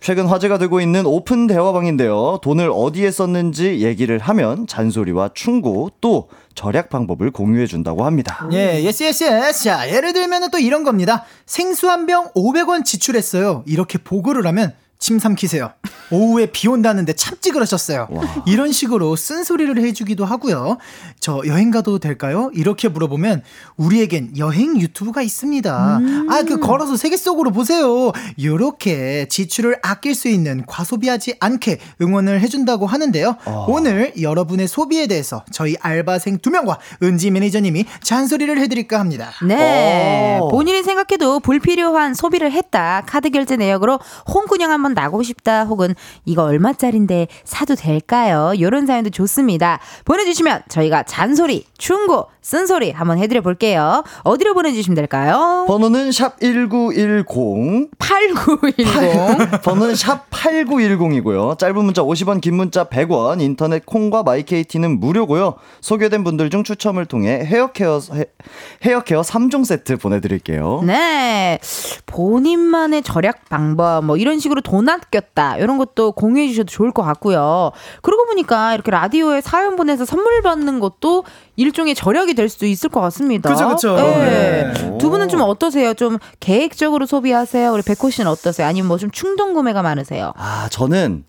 최근 화제가 되고 있는 오픈 대화방인데요. 돈을 어디에 썼는지 얘기를 하면 잔소리와 충고 또 절약 방법을 공유해 준다고 합니다. 예, yes, yes, yes. 자, 예를 들면 또 이런 겁니다. 생수 한 병 500원 지출했어요. 이렇게 보고를 하면 침 삼키세요. 오후에 비 온다는데 참지 그러셨어요. 이런 식으로 쓴소리를 해주기도 하고요. 저 여행 가도 될까요? 이렇게 물어보면 우리에겐 여행 유튜브가 있습니다. 아, 그 걸어서 세계 속으로 보세요. 요렇게 지출을 아낄 수 있는 과소비하지 않게 응원을 해준다고 하는데요. 오늘 여러분의 소비에 대해서 저희 알바생 두 명과 은지 매니저님이 잔소리를 해드릴까 합니다. 네. 오. 본인이 생각해도 불필요한 소비를 했다. 카드 결제 내역으로 홍군형 한번 나고 싶다. 혹은 이거 얼마짜린데 사도 될까요? 이런 사연도 좋습니다. 보내주시면 저희가 잔소리, 충고, 쓴소리 한번 해드려 볼게요. 어디로 보내주시면 될까요? 번호는 샵 1910. 8910. *laughs* 번호는 샵 8910이고요. 짧은 문자 50원, 긴 문자 100원, 인터넷 콩과 마이케이티는 무료고요. 소개된 분들 중 추첨을 통해 헤어 케어 헤, 헤어케어 3종 세트 보내 드릴게요. 네. 본인만의 절약 방법, 뭐 이런 식으로 돈 아꼈다. 이런 것도 공유해 주셔도 좋을 것 같고요. 그러고 보니까 이렇게 라디오에 사연 보내서 선물 받는 것도 일종의 절약이 될 수도 있을 것 같습니다. 그죠, 그죠. 네. 네. 두 분은 좀 어떠세요? 좀 계획적으로 소비하세요? 우리 백호 씨는 어떠세요? 아니면 뭐 좀 충동 구매가 많으세요? 아, 저는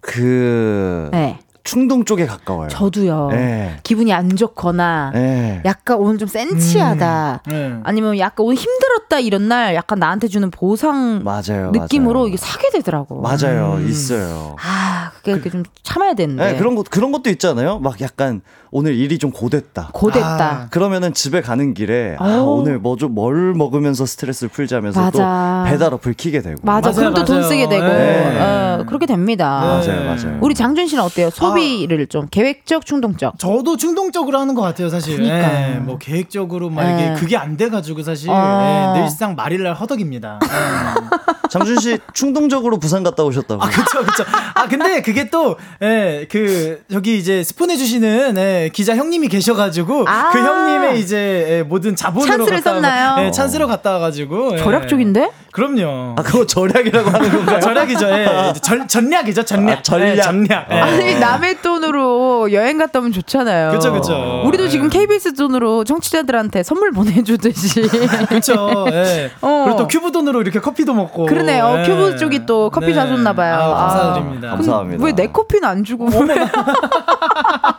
그 네. 충동 쪽에 가까워요. 저도요. 네. 기분이 안 좋거나 네. 약간 오늘 좀 센치하다. 네. 아니면 약간 오늘 힘들었다 이런 날 약간 나한테 주는 보상 맞아요. 느낌으로 맞아요. 이게 사게 되더라고. 맞아요. 있어요. 아, 그게 이렇게 좀 참아야 되는데. 네, 그런 것 그런 것도 있잖아요. 막 약간 오늘 일이 좀 고됐다. 고됐다. 아, 그러면은 집에 가는 길에 아, 오. 오늘 뭐 좀 뭘 먹으면서 스트레스를 풀자면서 맞아. 또 배달 어플 키게 되고. 맞아. 맞아요, 그럼 또 돈. 쓰게 되고. 네. 어, 그렇게 됩니다. 네. 맞아요, 맞아요. 우리 장준 씨는 어때요? 소 비를 좀 계획적, 충동적. 저도 충동적으로 하는 것 같아요, 사실. 그러니까. 예, 뭐 계획적으로 막 예. 이게 그게 안 돼가지고 사실 어. 예, 늘상 말일날 허덕입니다. 예. *laughs* 장준 씨 충동적으로 부산 갔다 오셨다고. 아, 그쵸, 그쵸. 아, 근데 그게 또, 예, 그, 저기 이제 스폰해 주시는, 예, 기자 형님이 계셔가지고, 아. 그 형님의 이제, 예, 모든 자본으로. 찬스를 썼나요? 예, 찬스로 갔다 와가지고. 예. 절약적인데? 그럼요. 아, 그거 절약이라고 하는 *laughs* 건가요? 전략이죠, 예. 이제 전, 전략이죠, 전략. 아, 전략. 예, 전략. 예. 아니, 남의 돈으로 여행 갔다 오면 좋잖아요. 그쵸, 그쵸. 우리도 예. 지금 KBS 돈으로 청취자들한테 선물 보내주듯이. *laughs* 그쵸, 예. 어. 그리고 또 큐브 돈으로 이렇게 커피도 먹고. 그러네요. 예. 큐브 쪽이 또 커피 네. 사줬나 봐요. 아, 감사드립니다. 감사합니다. 왜 내 커피는 안 주고? *laughs*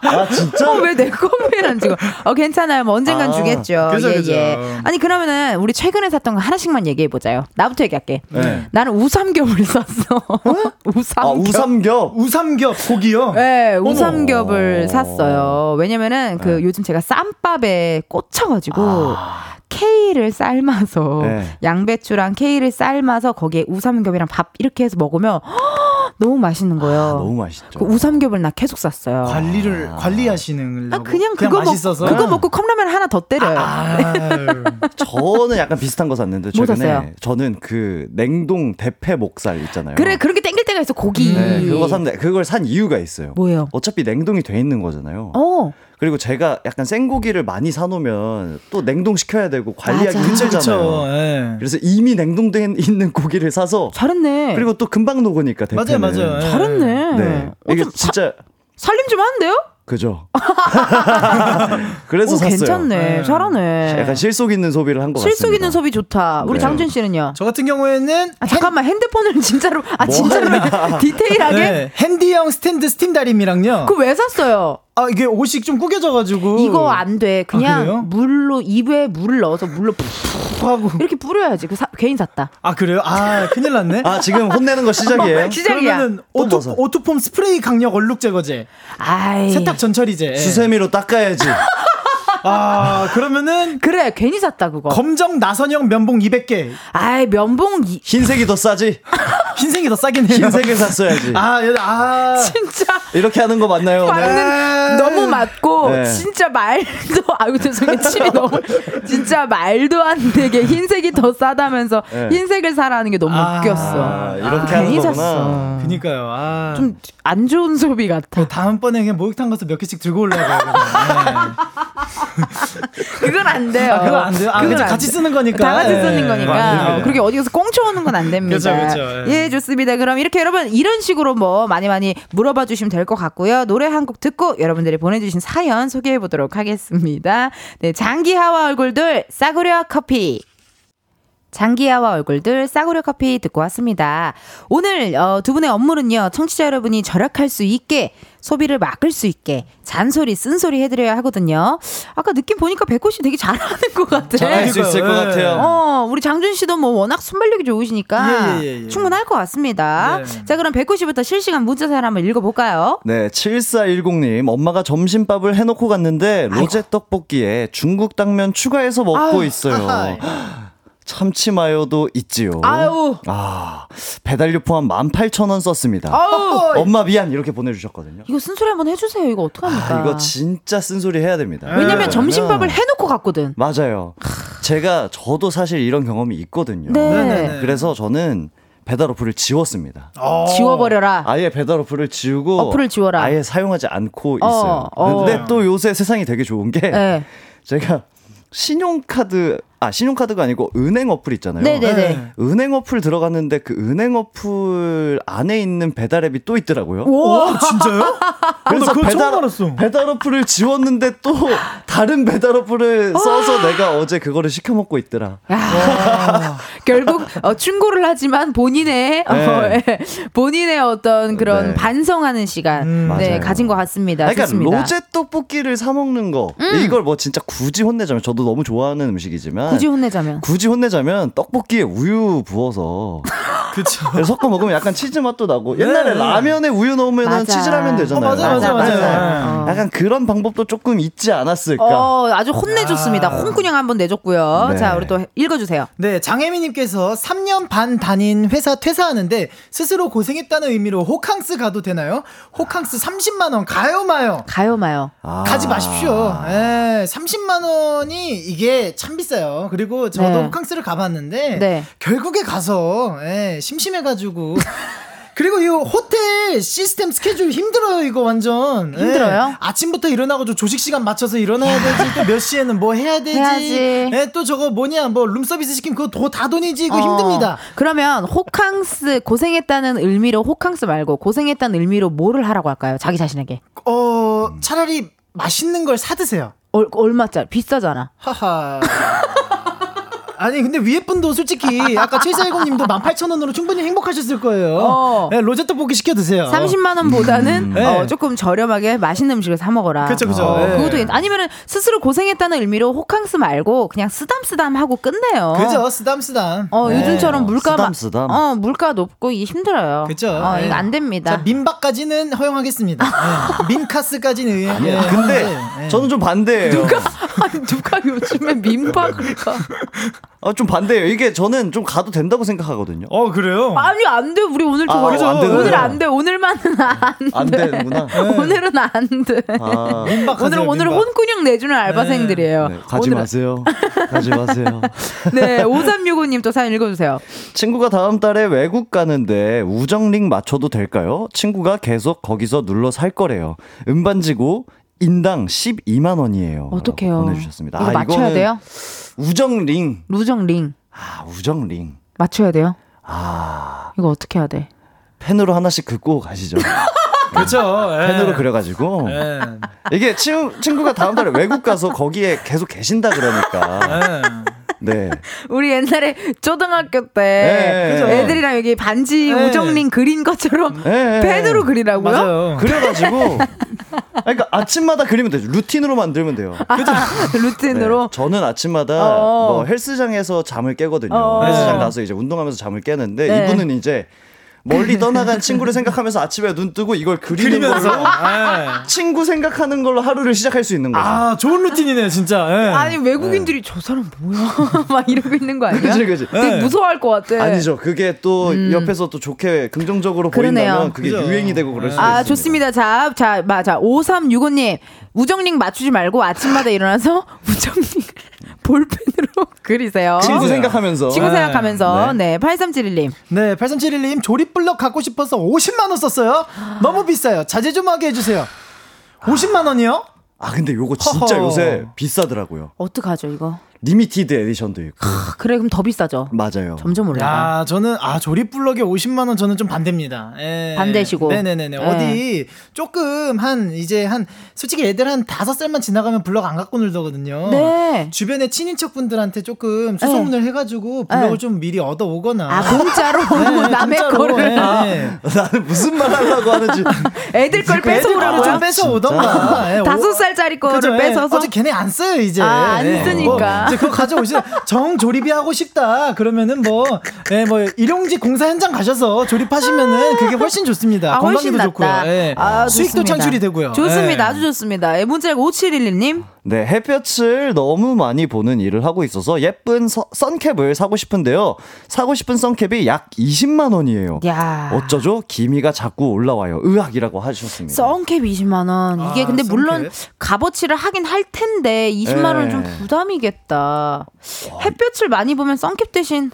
왜? 아 진짜? 어, 왜 내 껌을 안 주고? 어 괜찮아요. 뭐 언젠간 아, 주겠죠. 그죠, 예, 그죠. 예. 아니 그러면은 우리 최근에 샀던 거 하나씩만 얘기해 보자요. 나부터 얘기할게. 네. 나는 우삼겹을 *laughs* 샀어. 우삼겹. 아 우삼겹. 우삼겹 고기요. 네, 우삼겹을 어머. 샀어요. 왜냐면은 그 네. 요즘 제가 쌈밥에 꽂혀가지고 아. 케일을 삶아서 네. 양배추랑 케일을 삶아서 거기에 우삼겹이랑 밥 이렇게 해서 먹으면 허, 너무 맛있는 거예요. 아, 너무 맛있죠. 그 우삼겹을 나 계속 샀어요. 관리를 관리하시는 아, 그냥 그거 먹 맛있어서 그거 먹고 컵라면 하나 더 때려요. 아유. *laughs* 저는 약간 비슷한 거 샀는데 뭐 최근에 샀어요? 저는 그 냉동 대패 목살 있잖아요. 그래 그렇게 땡길 때가 있어 고기. 네, 그거 샀는데 그걸 산 이유가 있어요. 뭐예요? 어차피 냉동이 돼 있는 거잖아요. 어 그리고 제가 약간 생고기를 많이 사놓으면 또 냉동 시켜야 되고 관리하기. 힘들잖아요. 예. 그래서 이미 냉동돼 *laughs* 있는 고기를 사서 잘했네. 그리고 또 금방 녹으니까 대패는. 맞아요 맞아요. 예. 잘했네. 네, 어, 이게 진짜 살림 좀 하는데요? 그죠. *laughs* 그래서 오, 샀어요. 괜찮네. 네. 잘하네. 약간 실속 있는 소비를 한 것 같습니다. 실속 있는 소비 좋다. 우리 네. 장준 씨는요? 저 같은 경우에는 아, 잠깐만 핸드폰을 진짜로 아 뭐 진짜로 *laughs* 디테일하게 네, handy형 스탠드 스팀 다리미랑요. 그거 왜 샀어요? 아 이게 옷이 좀 구겨져가지고 이거 안 돼. 그냥 아? 물로 입에 물을 넣어서 물로 푹 하고 이렇게 뿌려야지. 그 사, 괜히 샀다. 아 그래요? 아 큰일 났네. 아 지금 혼내는 거 시작이에요? *laughs* 시작이야. 그러면은 또 오토. 오토폼 스프레이 강력 얼룩 제거제, 아이. 세탁 전처리제. 수세미로 닦아야지. *laughs* 아 그러면은 그래 괜히 샀다 그거. 검정 나선형 면봉 200개. 아이 면봉 이, 흰색이 더 싸지. *laughs* 흰색이 더 싸긴 해요. 흰색을 샀어야지. 아, 여- 아. 진짜 이렇게 하는 거 맞나요? 맞는 너무 맞고 네. 진짜 말도 *laughs* 아이고 죄송해요 침이 너무 *laughs* 진짜 말도 안 되게 흰색이 더 싸다면서 네. 흰색을 사라는 게 너무 아, 웃겼어. 이렇게 괜히 하는 거구나. 샀어. 그니까요. 아. 좀 안 좋은 소비 같아. 다음번에 그냥 목욕탕 가서 몇 개씩 들고 올라가요. *laughs* 그건 안 돼요. 아, 그건 안 돼요? 아, 그건. 안 같이 돼. 쓰는 거니까. 다 같이 예. 쓰는 거니까. 맞습니다. 어, 그렇게 어디 가서 꽁쳐오는 건 안 됩니다. 그죠, 그죠. 예. 예, 좋습니다. 그럼 이렇게 여러분 이런 식으로 뭐 많이 많이 물어봐 주시면 될 것 같고요. 노래 한 곡 듣고 여러분들이 보내주신 사연 소개해 보도록 하겠습니다. 네, 장기하와 얼굴들 싸구려 커피. 장기하와 얼굴들 싸구려 커피 듣고 왔습니다. 오늘 어, 두 분의 업무는요. 청취자 여러분이 절약할 수 있게 소비를 막을 수 있게 잔소리 쓴소리 해드려야 하거든요. 아까 느낌 보니까 백호 씨 되게 잘하는 것 같아. 잘할 수 있을 것 예. 같아요. 어, 우리 장준 씨도 뭐 워낙 순발력이 좋으시니까 예, 예, 예. 충분할 것 같습니다. 네. 자, 그럼 백호 씨부터 실시간 문자 사연 한번 읽어볼까요? 네, 7410님, 엄마가 점심밥을 해놓고 갔는데, 로제 떡볶이에 중국 당면 추가해서 먹고 아유, 있어요. 아하이. *laughs* 참치 마요도 있지요. 아유. 아, 배달료 포함 18,000원 썼습니다. 아우, 엄마 미안, 이렇게 보내주셨거든요. 이거 쓴소리 한번 해주세요. 이거 어떡합니까? 아, 이거 진짜 쓴소리 해야 됩니다. 왜냐면 네. 점심밥을 해놓고 갔거든. 맞아요. 제가, 저도 사실 이런 경험이 있거든요. 네. 네네네. 그래서 저는 배달 어플을 지웠습니다. 어. 지워버려라. 아예 배달 어플을 지우고 어플을 지워라. 아예 사용하지 않고 어, 있어요. 어. 근데 또 요새 세상이 되게 좋은 게 네. 제가 신용카드 아 신용카드가 아니고 은행 어플 있잖아요. 네네네. 네. 은행 어플 들어갔는데 그 은행 어플 안에 있는 배달 앱이 또 있더라고요. 와, 진짜요? 그래서 *laughs* 나 그거 배달. 배달 어플을 지웠는데 또 다른 배달 어플을 써서 내가 어제 그거를 시켜 먹고 있더라. 야, *laughs* 결국 어, 충고를 하지만 본인의 어, 네. 예, 본인의 어떤 그런 네. 반성하는 시간 음, 네. 가진 것 같습니다. 그러니까 좋습니다. 음. 로제 떡볶이를 사 먹는 거 이걸 뭐 진짜 굳이 혼내자면 저도 너무 좋아하는 음식이지만 굳이 혼내자면. 굳이 혼내자면 떡볶이에 우유 부어서 *laughs* 그쵸. *laughs* 섞어 먹으면 약간 치즈 맛도 나고 옛날에 네. 라면에 우유 넣으면 맞아. 치즈라면 되잖아요. 어, 맞아, 맞아, 맞아. 어. 약간 그런 방법도 조금 있지 않았을까. 어, 아주 혼내줬습니다. 홍군형 한번 내줬고요. 네. 자, 우리 또 읽어주세요. 네, 장혜미님께서 3년 반 다닌 회사 퇴사하는데 스스로 고생했다는 의미로 호캉스 가도 되나요? 호캉스 30만 원 가요 마요? 가요 마요. 아. 가지 마십시오. 예, 30만 원이 이게 참 비싸요. 그리고 저도 네. 호캉스를 가봤는데 네. 결국에 가서 예, 심심해가지고. 그리고 이 호텔 시스템 스케줄 힘들어요 이거 완전 예. 힘들어요? 아침부터 일어나가지고 조식 시간 맞춰서 일어나야 되지 또 몇 시에는 뭐 해야 되지. 예, 또 저거 뭐냐 뭐 룸서비스 시키면 그거 도- 다 돈이지 이거 어, 힘듭니다 그러면 호캉스 고생했다는 의미로 호캉스 말고 고생했다는 의미로 뭐를 하라고 할까요? 자기 자신에게. 어 차라리 맛있는 걸 사 드세요 얼, 얼마짜리? 비싸잖아. 하하 아니 근데 위에 분도 솔직히 아까 7410님도 18,000원으로 충분히 행복하셨을 거예요. 어. 네, 로제 떡볶이 시켜 드세요. 30만 원보다는 네. 어, 조금 저렴하게 맛있는 음식을 사 먹어라. 그쵸, 그쵸. 어, 네. 그것도 괜- 아니면은 스스로 고생했다는 의미로 호캉스 말고 그냥 쓰담 쓰담 하고 끝내요. 그죠 쓰담 쓰담. 어, 네. 요즘처럼 물가 마- 쓰담 쓰담. 어, 물가 높고 이게 힘들어요. 그죠. 어, 네. 이거 안 됩니다. 자, 민박까지는 허용하겠습니다. 네. *laughs* 민카스까지는. 네, 근데 네. 저는 좀 반대예요. 아니, 누가 요즘에 민박을 가? *laughs* 아, 좀 반대예요. 이게 저는 좀 가도 된다고 생각하거든요. 어 그래요? 아니 안 돼. 우리 오늘 아. 그죠. 안 되는구나. 오늘 안 돼. 오늘만은 안 돼. 안 되는구나. *laughs* 오늘은 안 돼. 아, 오늘 오늘. 혼꾸녕 내주는 알바생들이에요. 네, 가지 오늘은- 마세요. 가지 마세요. *laughs* 네, 5365님 또 사연 읽어주세요. 친구가 다음 달에 외국 가는데 우정링 맞춰도 될까요? 친구가 계속 거기서 눌러 살 거래요. 음반지고 인당 12만 원이에요. 라고 보내주셨습니다. 이거 아, 맞춰야 돼요? 우정링. 루정링 아, 우정 링. 맞춰야 돼요? 아, 이거 어떻게 해야 돼? 펜으로 하나씩 긋고 가시죠. *laughs* 그렇죠. 예. 펜으로 그려가지고. 예. 이게 친, 친구가 다음 달에 외국 가서 거기에 계속 계신다 그러니까. 예. 네. *laughs* 우리 옛날에 초등학교 때 네. 애들이랑 여기 반지 네. 우정링 그린 것처럼 네. 펜으로 그리라고요? 맞아요. 그래가지고. 그러니까 아침마다 그리면 되죠. 루틴으로 만들면 돼요. *laughs* 루틴으로. 네, 저는 아침마다 어. 뭐 헬스장에서 잠을 깨거든요. 어. 헬스장 가서 이제 운동하면서 잠을 깨는데 네. 이분은 이제 멀리 떠나간 친구를 생각하면서 아침에 눈 뜨고 이걸 그리는 그리면서. 걸로 *laughs* 예. 친구 생각하는 걸로 하루를 시작할 수 있는 거죠. 아 좋은 루틴이네요 진짜. 예. 아니 외국인들이 저 사람 뭐야 *laughs* 막 이러고 있는 거 아니야? 그치, 그치. 되게 네. 무서워할 것 같아. 아니죠. 그게 또 옆에서 또 좋게 긍정적으로 음. 그러네요. 보인다면 그게 그죠. 유행이 되고 그럴 수 아, 있습니다. 좋습니다. 자, 자, 맞아. 5365님, 우정링 맞추지 말고 아침마다 일어나서 *laughs* 우정링을 볼펜으로 *laughs* 그리세요. 친구 생각하면서 친구 네. 생각하면서, 네. 8371님. 네, 8371님 조립블럭 갖고 싶어서 50만 원 썼어요. 너무 비싸요. 자제 좀 하게 해주세요. 50만 원이요? 아 근데 요거 진짜 허허. 요새 비싸더라고요. 어떡하죠, 이거? limited edition도 있고. 그래, 그럼 더 비싸죠. 맞아요. 점점 올라가. 야, 저는 아 조립 블럭에 50만 원 저는 좀 반대입니다. 예. 반대시고. 네네네네. 예. 어디 조금 한 이제 한 솔직히 애들 한 다섯 살만 지나가면 블럭 안 갖고 놀더거든요. 네. 주변에 친인척 분들한테 조금 수소문을 해가지고 블럭을 네. 좀 미리 얻어 오거나. 아, 공짜로 *laughs* 네, *laughs* 남의 공짜로. 거를. 예, 예. *laughs* 나는 무슨 말 하려고 하는지. 애들 걸 애들 거를 뺏어 오라고요? 좀 뺏어 오던가. 예, 다섯 오- 살짜리 거를 예. 뺏어서. 어제 걔네 안 써요 이제. 아, 안 예. 쓰니까. 뭐, 이제 그거 가져오시. 정 조립이 하고 싶다. 그러면은 뭐, 예, 뭐 일용직 공사 현장 가셔서 조립하시면은 그게 훨씬 좋습니다. 아, 훨씬 건강에도 좋고요. 낫다. 예. 아, 수익도 좋습니다. 창출이 되고요. 좋습니다. 예. 아주 좋습니다. 예, 문자가 5711님. 네, 햇볕을 너무 많이 보는 일을 하고 있어서 예쁜 서- 선캡을 사고 싶은데요. 사고 싶은 선캡이 약 20만 원이에요. 야 어쩌죠? 기미가 자꾸 올라와요. 의학이라고 하셨습니다. 썬캡 20만 원. 이게 아, 근데 물론 썬캡. 값어치를 하긴 할 텐데 20만 원은 좀 네. 부담이겠다. 햇볕을 많이 보면 썬캡 대신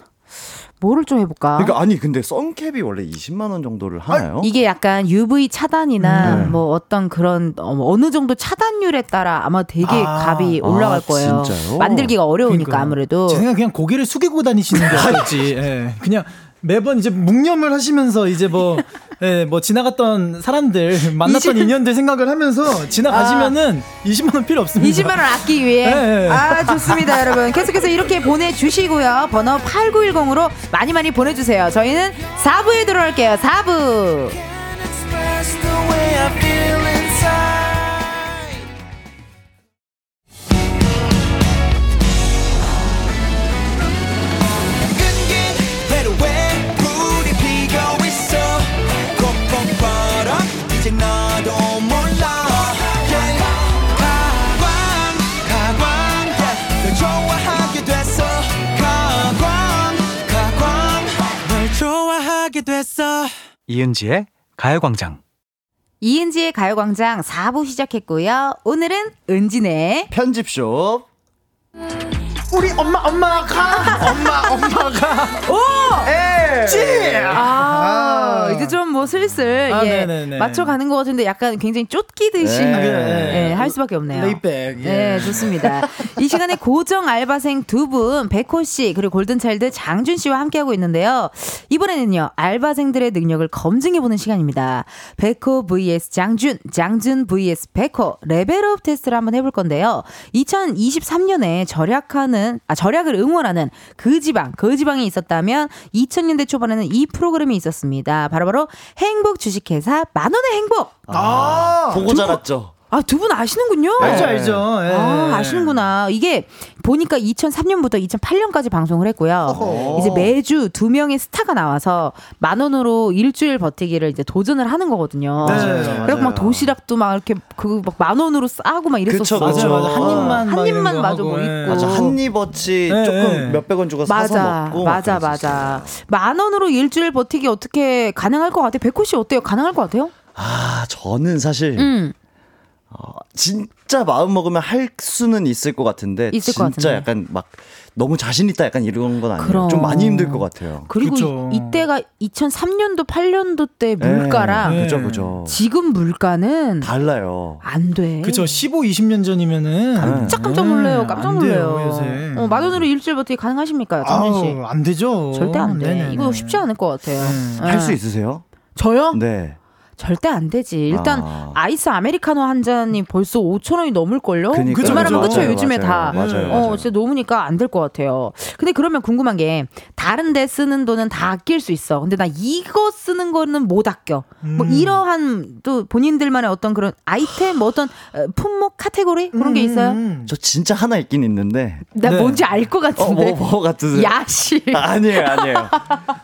뭐를 좀 해볼까? 그러니까 아니 근데 선캡이 원래 20만 원 정도를 하나요? 이게 약간 UV 차단이나 음. 뭐 어떤 그런 어, 어느 정도 차단율에 따라 아마 되게 아, 값이 올라갈 아, 거예요. 진짜요? 만들기가 어려우니까 그러니까요. 아무래도. 제 생각 그냥 고개를 숙이고 다니시는 게 *laughs* 어떨지. 예. 그냥 매번 이제 묵념을 하시면서 이제 뭐, *laughs* 예, 뭐 지나갔던 사람들, *laughs* 만났던 20 인연들 생각을 하면서 지나가시면은 20만 원 필요 없습니다. 20만 원 아끼기 위해. 네. 아, 좋습니다, 여러분. 계속해서 이렇게 보내주시고요. 번호 8910으로 많이 많이 보내주세요. 저희는 4부에 들어올게요. 4부. 이은지의 가요광장. 이은지의 가요광장 4부 시작했고요. 오늘은 은진의 편집숍. 우리 엄마, 엄마가, 엄마, 엄마가. 오! 에 아, 이제 좀 뭐 슬슬 아, 예, 네네네. 맞춰가는 것 같은데 약간 굉장히 쫓기듯이 네. 예, 할 수밖에 없네요. 레이백. 예. 네, 좋습니다. 이 시간에 고정 알바생 두 분, 백호 씨, 그리고 골든차일드 장준 씨와 함께하고 있는데요. 이번에는요, 알바생들의 능력을 검증해보는 시간입니다. 백호 vs 장준, 장준 vs 백호, 레벨업 테스트를 한번 해볼 건데요. 2023년에 절약하는, 아, 절약을 응원하는 그 지방, 그 지방이 있었다면 2000년대 초반에는 이 프로그램이 있었습니다. 바로바로 행복 주식회사 만원의 행복! 아, 보고 자랐죠. 아, 두 분 아시는군요. 알죠, 알죠. 예. 아, 아시는구나. 이게 보니까 2003년부터 2008년까지 방송을 했고요. 어허. 이제 매주 두 명의 스타가 나와서 만 원으로 일주일 버티기를 이제 도전을 하는 거거든요. 네, 그래서 맞아요. 막 도시락도 막 이렇게 그 막 만 원으로 싸고 막 이랬었어. 그쵸. 맞아, 맞아. 한 입만 한막 입만 마저 뭐 예. 있고. 맞아 한 입어치 네, 조금 네. 몇백 원 주고 사서 맞아, 먹고 맞아, 막 맞아. 만 원으로 일주일 버티기 어떻게 가능할 것 같아요? 백호 씨 어때요? 가능할 것 같아요? 아 저는 사실 음, 진짜 마음 먹으면 할 수는 있을 것 같은데 있을 것 진짜 같은데. 약간 막 너무 자신 있다 약간 이런 건 아니에요. 그럼. 좀 많이 힘들 것 같아요. 그리고 그쵸. 이, 이때가 2003년도, 8년도 때 물가랑 네. 그죠 그죠. 지금 물가는 달라요. 안 돼. 그쵸, 15, 20년 전이면은. 깜짝 깜짝 놀래요. 깜짝 안 돼요, 놀래요. 요새. 어, 만 원으로 일주일 버티기 가능하십니까, 장준 씨? 아우, 안 되죠. 절대 안 돼. 네네네. 이거 쉽지 않을 것 같아요. 음. 네. 할수 있으세요? 저요? 네. 절대 안 되지. 일단 아. 아. 이스 아메리카노 한 잔이 벌써 5천 원이 넘을걸요? 그 말하면 그쵸 맞아요, 요즘에 맞아요. 다. 맞아요, 어, 맞아요. 진짜 넘으니까 안 될 것 같아요. 근데 그러면 궁금한 게 다른 데 쓰는 돈은 다 아낄 수 있어. 근데 나 이거 쓰는 거는 못 아껴. 뭐 음. 이러한 또 본인들만의 어떤 그런 아이템, 뭐 어떤 어, 품목 카테고리 그런 게 있어요? 음. 저 진짜 하나 있긴 있는데. 나 네. 뭔지 알것 어, 같은데. 뭐, 뭐 같으세요? 야식. 아니에요, 아니에요.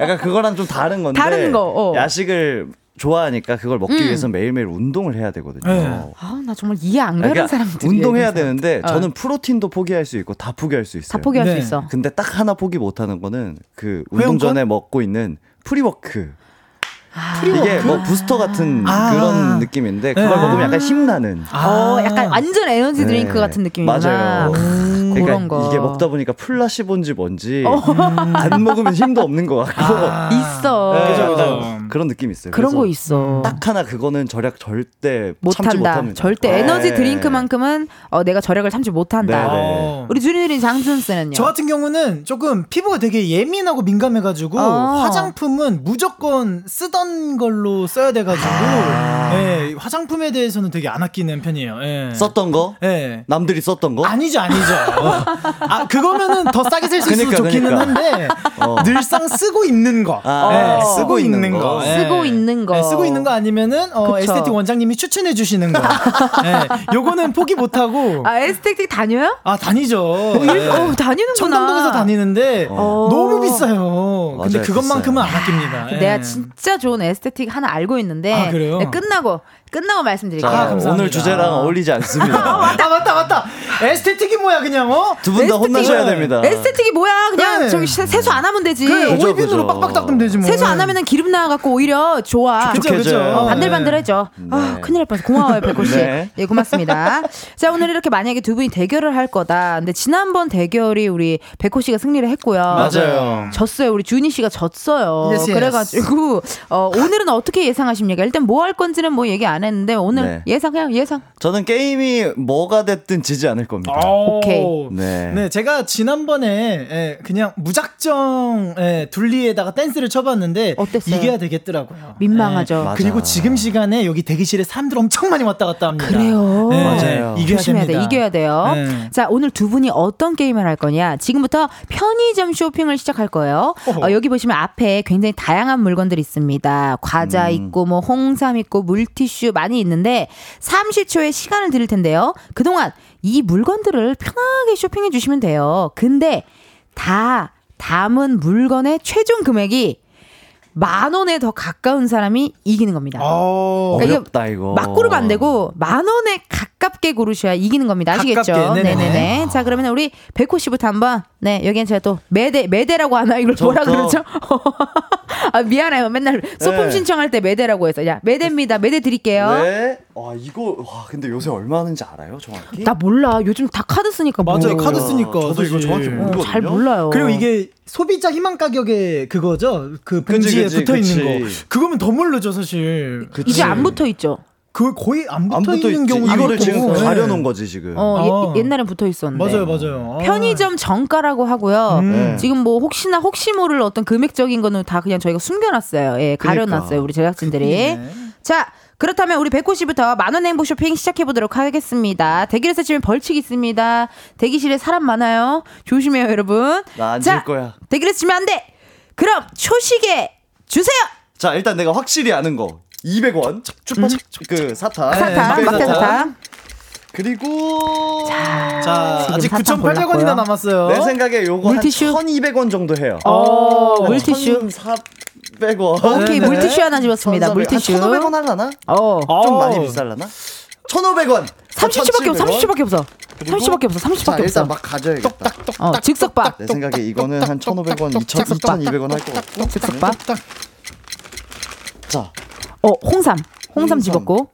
약간 그거랑 좀 다른 건데. 다른 거, 어. 야식을 좋아하니까 그걸 먹기 음. 위해서 매일매일 운동을 해야 되거든요. 네. 아, 나 정말 이해 안 가는 그러니까 사람들이 운동해야 되는데 어. 저는 프로틴도 포기할 수 있고 다 포기할 수 있어요. 다 포기할 네. 수 있어. 근데 딱 하나 포기 못 하는 거는 그 운동 회원권? 전에 먹고 있는 pre-work. 아, 이게 뭐 부스터 같은 아. 그런 느낌인데 그걸 네. 먹으면 약간 힘나는. 어, 약간 완전 에너지 네. 드링크 같은 느낌이구나. 맞아요. 음, 그러니까 그런 거. 어. 이게 먹다 보니까 플라시본지 뭔지 안 먹으면 힘도 없는 것 같고 있어. 네, 그죠, 그죠. 약간 그런 느낌이 있어요. 그런 거 있어. 딱 하나 그거는 절약 절대 참지 못한다. 못합니다. 절대 네. 에너지 드링크만큼은 어, 내가 절약을 참지 못한다. 네, 네. 어. 우리 주린이린 장준 씨는요. 저 같은 경우는 조금 피부가 되게 예민하고 민감해가지고 어. 화장품은 무조건 쓰던 걸로 써야 돼가지고 아. 예, 화장품에 대해서는 되게 안 아끼는 편이에요. 예. 썼던 거? 예. 남들이 썼던 거? 아니죠, 아니죠. *laughs* 아, 그거면은 더 싸게 살수 있어서 그러니까, 좋기는 그러니까. 한데, 어. 늘상 쓰고 있는 거. 아, 예, 어. 쓰고 있는 거. 예. 쓰고 있는 거. 예, 쓰고 있는 거 아니면은, 어. 에스테틱 원장님이 추천해 주시는 거. *laughs* 예, 요거는 포기 못 하고, 아 에스테틱 다녀요? 아, 다니죠. 일, 예. 어, 다니는구나. 청담동에서 다니는데, 어. 너무 비싸요. 근데 맞아요, 그것만큼은 안 아, 아낍니다. 예. 내가 진짜 좋은 에스테틱 하나 알고 있는데 아, 그래요? 네, 끝나고 끝나고 말씀드릴게요. 자, 아. 오늘 주제랑 어울리지 않습니다. 맞다, 맞다, 맞다. 에스테틱이 뭐야, 그냥, 어? 두 분 다 혼나셔야 됩니다. 에스테틱이 뭐야? 그냥 네. 저기 세- 세수 안 하면 되지. 그 그죠, 오일빈으로 그죠. 빡빡 닦으면 되지 뭐. 세수 안 하면은 기름 나와갖고 오히려 좋아. 그죠, 그죠. 좋겠죠. 어, 반들반들해져. 아, 네. 큰일 날 뻔했어. 고마워요, 백호 씨. 네. 예, 고맙습니다. 자, 오늘 이렇게 만약에 두 분이 대결을 할 거다. 근데 지난번 대결이 우리 백호 씨가 승리를 했고요. 맞아요. 졌어요. 우리 준희 씨가 졌어요. Yes, yes. 그래가지고 어, 오늘은 어떻게 예상하십니까? 일단 뭐 할 건지는 뭐 얘기 안 했는데 오늘 네. 예상 그냥 예상. 저는 게임이 뭐가 됐든 지지 않을 겁니다. 오케이. 네. 네, 제가 지난번에 예, 그냥 무작정 예, 둘리에다가 댄스를 쳐봤는데 어땠어요? 이겨야 되겠더라고요. 민망하죠. 예. 그리고 지금 시간에 여기 대기실에 사람들 엄청 많이 왔다 갔다 합니다. 그래요. 예, 맞아요. 이겨야 조심해야 됩니다. 돼. 이겨야 돼요. 네. 자, 오늘 두 분이 어떤 게임을 할 거냐? 지금부터 편의점 쇼핑을 시작할 거예요. 어, 여기 보시면 앞에 굉장히 다양한 물건들이 있습니다. 과자 있고 뭐 홍삼 있고 물티슈 많이 있는데 30초의 시간을 드릴 텐데요. 그동안 이 물건들을 편하게 쇼핑해 주시면 돼요. 근데 다 담은 물건의 최종 금액이 만 원에 더 가까운 사람이 이기는 겁니다. 어, 그러니까 어렵다 이거. 막 고르면 안 되고 만 원에 가까운 가깝게 고르셔야 이기는 겁니다. 아시겠죠? 가깝게, 네네. 네네네. 자, 그러면 우리 백호 씨부터 한번, 네, 여기는 제가 또 매대, 매대라고 하나? 이걸 뭐라 저부터. 그러죠? *laughs* 아, 미안해요. 맨날 소품 네. 신청할 때 매대라고 해서. 야, 매대입니다. 매대 드릴게요. 네. 와 이거 와 근데 요새 얼마 하는지 알아요 정확히? 나 몰라. 요즘 다 카드 쓰니까 뭐. 맞아요. 카드 쓰니까. 저도 이거 사실. 정확히 어, 모르거든요. 잘 몰라요. 그리고 이게 소비자 희망 가격의 그거죠. 그 그치, 붙어 있는. 거. 그거면 더 모르죠, 사실. 그치. 이제 안 붙어 있죠. 그 거의 안 붙어, 안 붙어 있는. 경우도 이거를 있고. 지금 네. 가려놓은 거지 지금. 어, 아. 예, 옛날엔 붙어 있었는데. 맞아요, 맞아요. 아. 편의점 정가라고 하고요. 음. 네. 지금 뭐 혹시나 혹시 모를 어떤 금액적인 거는 다 그냥 저희가 숨겨놨어요. 예, 가려놨어요. 그러니까. 우리 제작진들이. 네. 자, 그렇다면 우리 백호 씨부터 만원 행보 쇼핑 시작해 보도록 하겠습니다. 대기실에서 지금 벌칙 있습니다. 대기실에 사람 많아요. 조심해요, 여러분. 나안 자, 질 거야. 대기실에서 지면 안 돼. 그럼 초시계 주세요. 자 일단 내가 확실히 아는 거 200원 그 사탕 사탕, 네, 막대 사탕. 사탕. 그리고 자, 지금 아직 사탕 9,800원이나 골랐고요. 남았어요. 내 생각에 요거 한 물티슈? 1200원 정도 해요 어, 물티슈. 1400원 오케이, 네네. 물티슈 하나 집었습니다. 물티슈. 1500원 할라나? 어. 좀 어. 많이 비쌀라나? 1500원 30초밖에 없어. 30초밖에 없어. 그리고- 30초밖에 없어. 자 30초밖에 없어. 일단 막 가져야겠다 어, 즉석밥. 내 생각에 이거는 한 1500원 2000, 2200원 할 것 같고 즉석밥. 자 어, 홍삼. 홍삼 홍삼. 집었고.